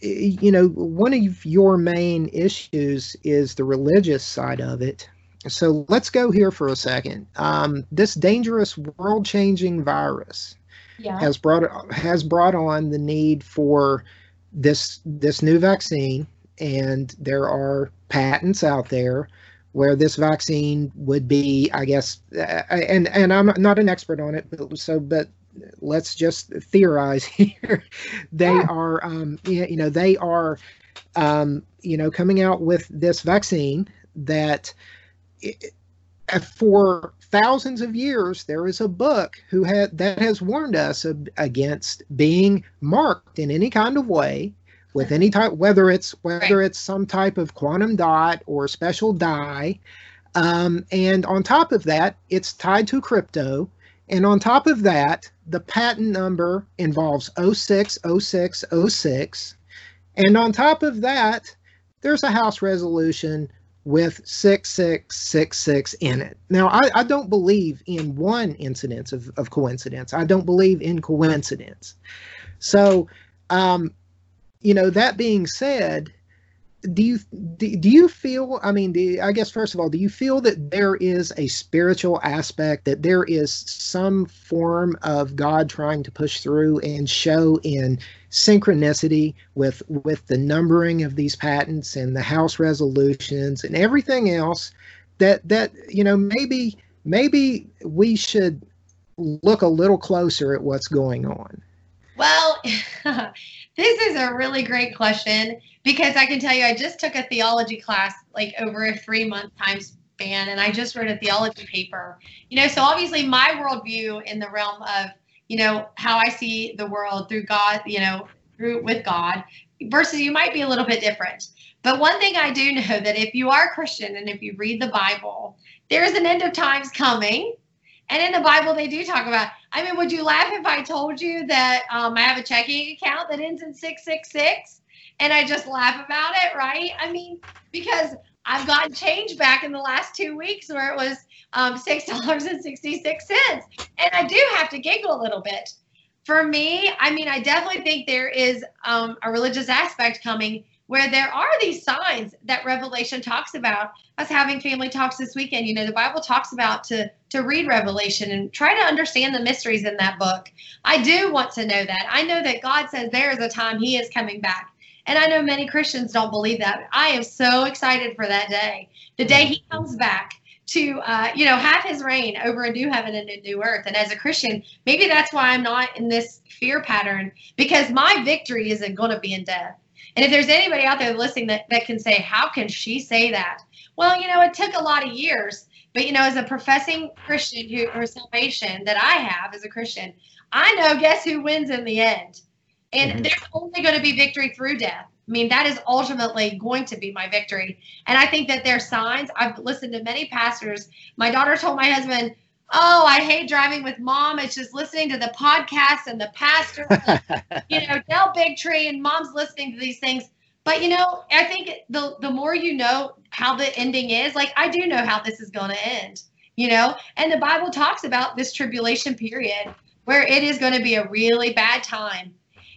you know, one of your main issues is the religious side of it. So let's go here for a second. Um, this dangerous, world-changing virus yeah. has brought has brought on the need for this this new vaccine, and there are patents out there where this vaccine would be, I guess, uh, and and I'm not an expert on it, but so but let's just theorize here. they Yeah. are, um, you know, they are, um, you know, coming out with this vaccine that. i- uh, for thousands of years, there is a book who had that has warned us ab- against being marked in any kind of way with any type, whether it's whether it's some type of quantum dot or special dye. Um, and on top of that, it's tied to crypto. And on top of that, the patent number involves 060606. And on top of that, there's a House resolution with 6666 in it. Now, I, I don't believe in one incidence of, of coincidence. I don't believe in coincidence. So, um, you know, that being said, do you do, do you feel i mean do, i guess first of all do you feel that there is a spiritual aspect that there is some form of god trying to push through and show in synchronicity with with the numbering of these patents and the house resolutions and everything else that that you know maybe maybe we should look a little closer at what's going on? Well, this is a really great question because I can tell you, I just took a theology class like over a three month time span, and I just wrote a theology paper. You know, so obviously my worldview in the realm of, you know, how I see the world through God, you know, through with God, versus you might be a little bit different. But one thing I do know that if you are a Christian and if you read the Bible, there is an end of times coming. And in the Bible, they do talk about. I mean, would you laugh if I told you that um, I have a checking account that ends in 666 and I just laugh about it, right? I mean, because I've gotten change back in the last two weeks where it was um, $6.66. And I do have to giggle a little bit. For me, I mean, I definitely think there is um, a religious aspect coming where there are these signs that Revelation talks about. Us having family talks this weekend. You know, the Bible talks about to to read Revelation and try to understand the mysteries in that book. I do want to know that. I know that God says there is a time He is coming back. And I know many Christians don't believe that. I am so excited for that day, the day He comes back to, uh, you know, have His reign over a new heaven and a new earth. And as a Christian, maybe that's why I'm not in this fear pattern because my victory isn't going to be in death. And if there's anybody out there listening that, that can say, how can she say that? Well, you know, it took a lot of years. But, you know, as a professing Christian who, or salvation that I have as a Christian, I know guess who wins in the end? And Mhm. there's only going to be victory through death. I mean, that is ultimately going to be my victory. And I think that there's signs. I've listened to many pastors. My daughter told my husband, Oh, I hate driving with mom. It's just listening to the podcast and the pastor you know, Del Bigtree, and mom's listening to these things. But you know, I think the the more you know how the ending is, like I do know how this is going to end. You know, and the Bible talks about this tribulation period where it is going to be a really bad time.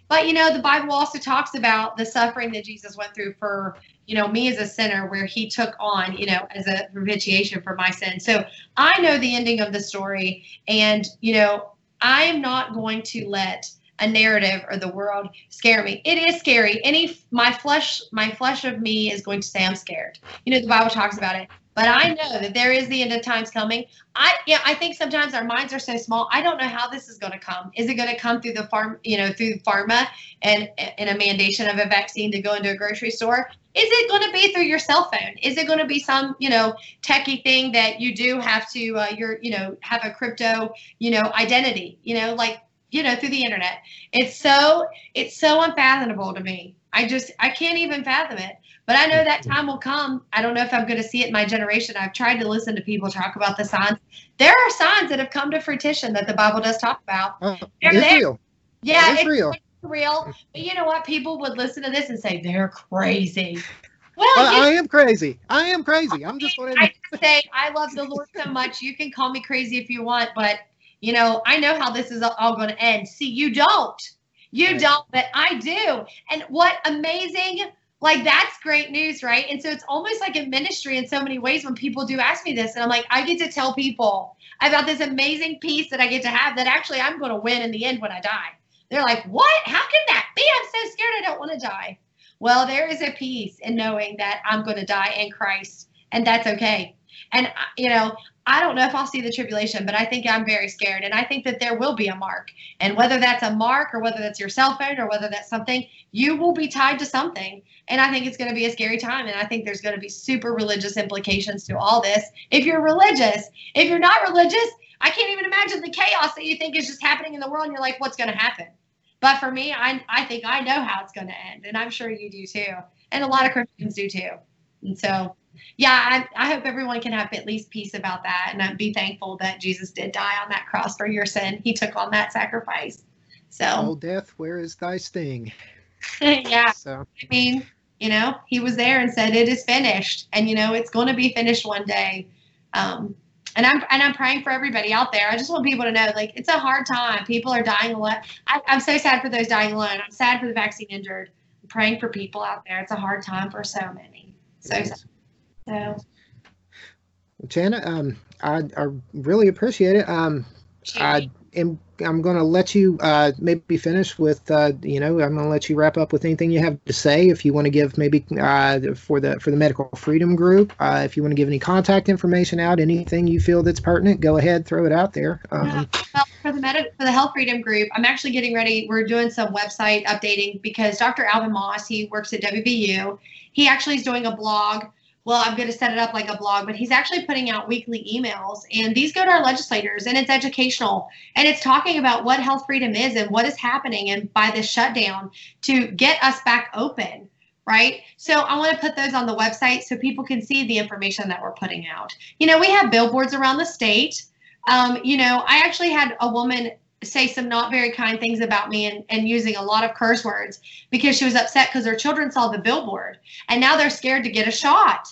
But you know, the Bible also talks about the suffering that Jesus went through for you know me as a sinner, where He took on you know as a propitiation for my sin. So I know the ending of the story, and you know, I am not going to let a narrative or the world scare me. It is scary. Any my flesh, my flesh of me is going to say I'm scared. You know, the Bible talks about it. But I know that there is the end of times coming. I yeah, I think sometimes our minds are so small. I don't know how this is going to come. Is it going to come through the farm, you know, through pharma and and a mandation of a vaccine to go into a grocery store? Is it going to be through your cell phone? Is it going to be some, you know, techie thing that you do have to, uh, you're, you know, have a crypto, you know, identity, you know, like you know through the internet it's so it's so unfathomable to me i just i can't even fathom it but i know that time will come i don't know if i'm going to see it in my generation i've tried to listen to people talk about the signs there are signs that have come to fruition that the bible does talk about oh, They're it's there. real. yeah it's real. real but you know what people would listen to this and say they're crazy well Well, I am crazy. I am crazy. I'm just going I to. just say I love the Lord so much. You can call me crazy if you want, but you know I know how this is all going to end. See, you don't, you don't, but I do. And what amazing! Like that's great news, right? And so it's almost like a ministry in so many ways when people do ask me this, and I'm like, I get to tell people about this amazing peace that I get to have. That actually I'm going to win in the end when I die. They're like, what? How can that be? I'm so scared. I don't want to die. Well, there is a peace in knowing that I'm going to die in Christ and that's okay. And uh, you know, I don't know if I'll see the tribulation, but I think I'm very scared, and I think that there will be a mark. And whether that's a mark, or whether that's your cell phone, or whether that's something, you will be tied to something. And I think it's going to be a scary time. And I think there's going to be super religious implications to all this. If you're religious, if you're not religious, I can't even imagine the chaos that you think is just happening in the world. And you're like, what's going to happen? But for me, I, I think I know how it's going to end. And I'm sure you do too. And a lot of Christians do too. And so, yeah, I, I hope everyone can have at least peace about that and be thankful that Jesus did die on that cross for your sin. He took on that sacrifice. So, Oh, death, where is thy sting? yeah. So, I mean, you know, he was there and said, "It is finished," and you know, it's going to be finished one day. Um, and I'm and I'm praying for everybody out there. I just want people to know, like, it's a hard time. People are dying a lot. I, I'm so sad for those dying alone. I'm sad for the vaccine injured. I'm praying for people out there. It's a hard time for so many. So. So, Jana, um, I, I really appreciate it. Um, I am I'm going to let you uh, maybe finish with uh, you know I'm going to let you wrap up with anything you have to say. If you want to give maybe uh, for the for the Medical Freedom Group, uh, if you want to give any contact information out, anything you feel that's pertinent, go ahead, throw it out there. Um, Well, for the for the Health Freedom Group, I'm actually getting ready. We're doing some website updating because Dr. Alvin Moss, he works at WVU. He actually is doing a blog. Well, I'm going to set it up like a blog, but he's actually putting out weekly emails, and these go to our legislators, and it's educational, and it's talking about what health freedom is and what is happening, and by this shutdown to get us back open right? So I want to put those on the website so people can see the information that we're putting out. You know, we have billboards around the state. Um, you know, I actually had a woman say some not very kind things about me and, and using a lot of curse words because she was upset because her children saw the billboard and now they're scared to get a shot.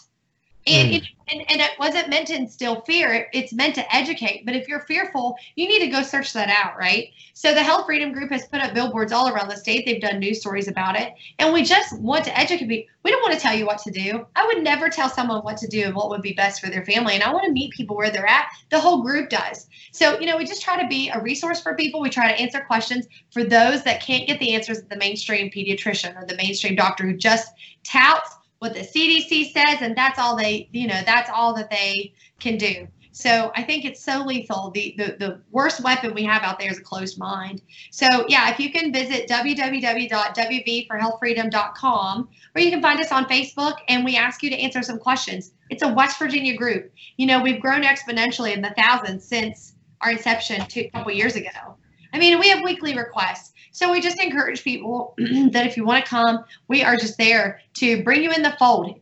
And, Mm. it, and, and it wasn't meant to instill fear. It's meant to educate. But if you're fearful, you need to go search that out, right? So the Health Freedom Group has put up billboards all around the state. They've done news stories about it. And we just want to educate. We don't want to tell you what to do. I would never tell someone what to do and what would be best for their family. And I want to meet people where they're at. The whole group does. So, you know, we just try to be a resource for people. We try to answer questions for those that can't get the answers at the mainstream pediatrician or the mainstream doctor who just touts what the CDC says and that's all they, you know, that's all that they can do. So I think it's so lethal. The, the the worst weapon we have out there is a closed mind. So yeah, if you can visit www.wvforhealthfreedom.com or you can find us on Facebook and we ask you to answer some questions. It's a West Virginia group. You know, we've grown exponentially in the thousands since our inception two, a couple years ago. I mean, we have weekly requests. So we just encourage people that if you want to come, we are just there to bring you in the fold.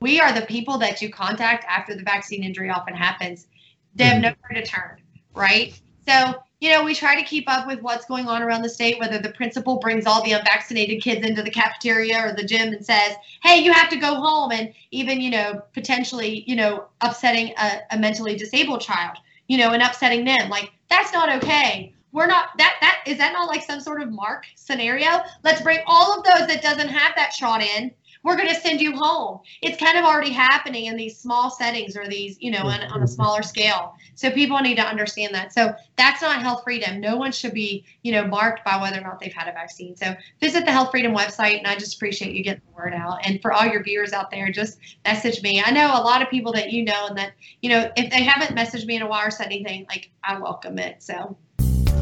We are the people that you contact after the vaccine injury often happens. They have mm-hmm. nowhere to turn, right? So, you know, we try to keep up with what's going on around the state, whether the principal brings all the unvaccinated kids into the cafeteria or the gym and says, hey, you have to go home, and even, you know, potentially, you know, upsetting a, a mentally disabled child, you know, and upsetting them. Like, that's not okay we're not that that is that not like some sort of mark scenario? Let's bring all of those that doesn't have that shot in. We're going to send you home. It's kind of already happening in these small settings or these you know on, on a smaller scale. So people need to understand that. So that's not health freedom. No one should be you know marked by whether or not they've had a vaccine. So visit the health freedom website and i just appreciate you getting the word out. And for all your viewers out there just message me. I know a lot of people that you know and that you know if they haven't messaged me in a while or said anything like i welcome it. So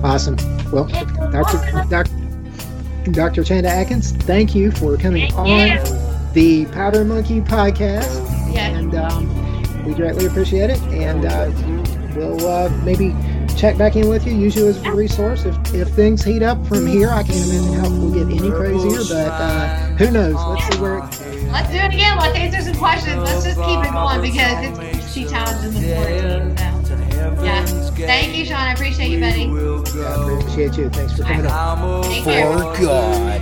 Awesome. Well, Dr. Awesome. Dr. Dr. Chanda Adkins, thank you for coming thank on you. the Powder Monkey podcast. Yes. And um, we greatly appreciate it. And uh, we'll uh, maybe check back in with you, use you as a resource. If, if things heat up from here, I can't imagine how we'll get any crazier, but uh, who knows? Let's see where it... Let's do it again. Let's answer some questions. Let's just keep it going because it's sea times in the 14th yeah. Thank you, Sean. I appreciate you, buddy. I appreciate you. Thanks for coming on. Take care. For God,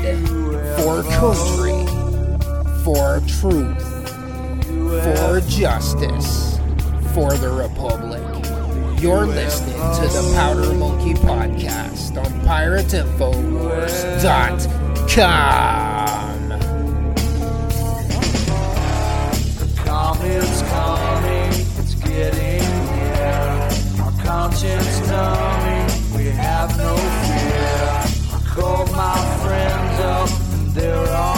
for country, for truth, for justice, for the Republic. You're listening to the Powder Monkey Podcast on PirateInfowars.com. Comments coming, it's getting near. Our conscience numbing, we have no fear. I called my friends up, and they're all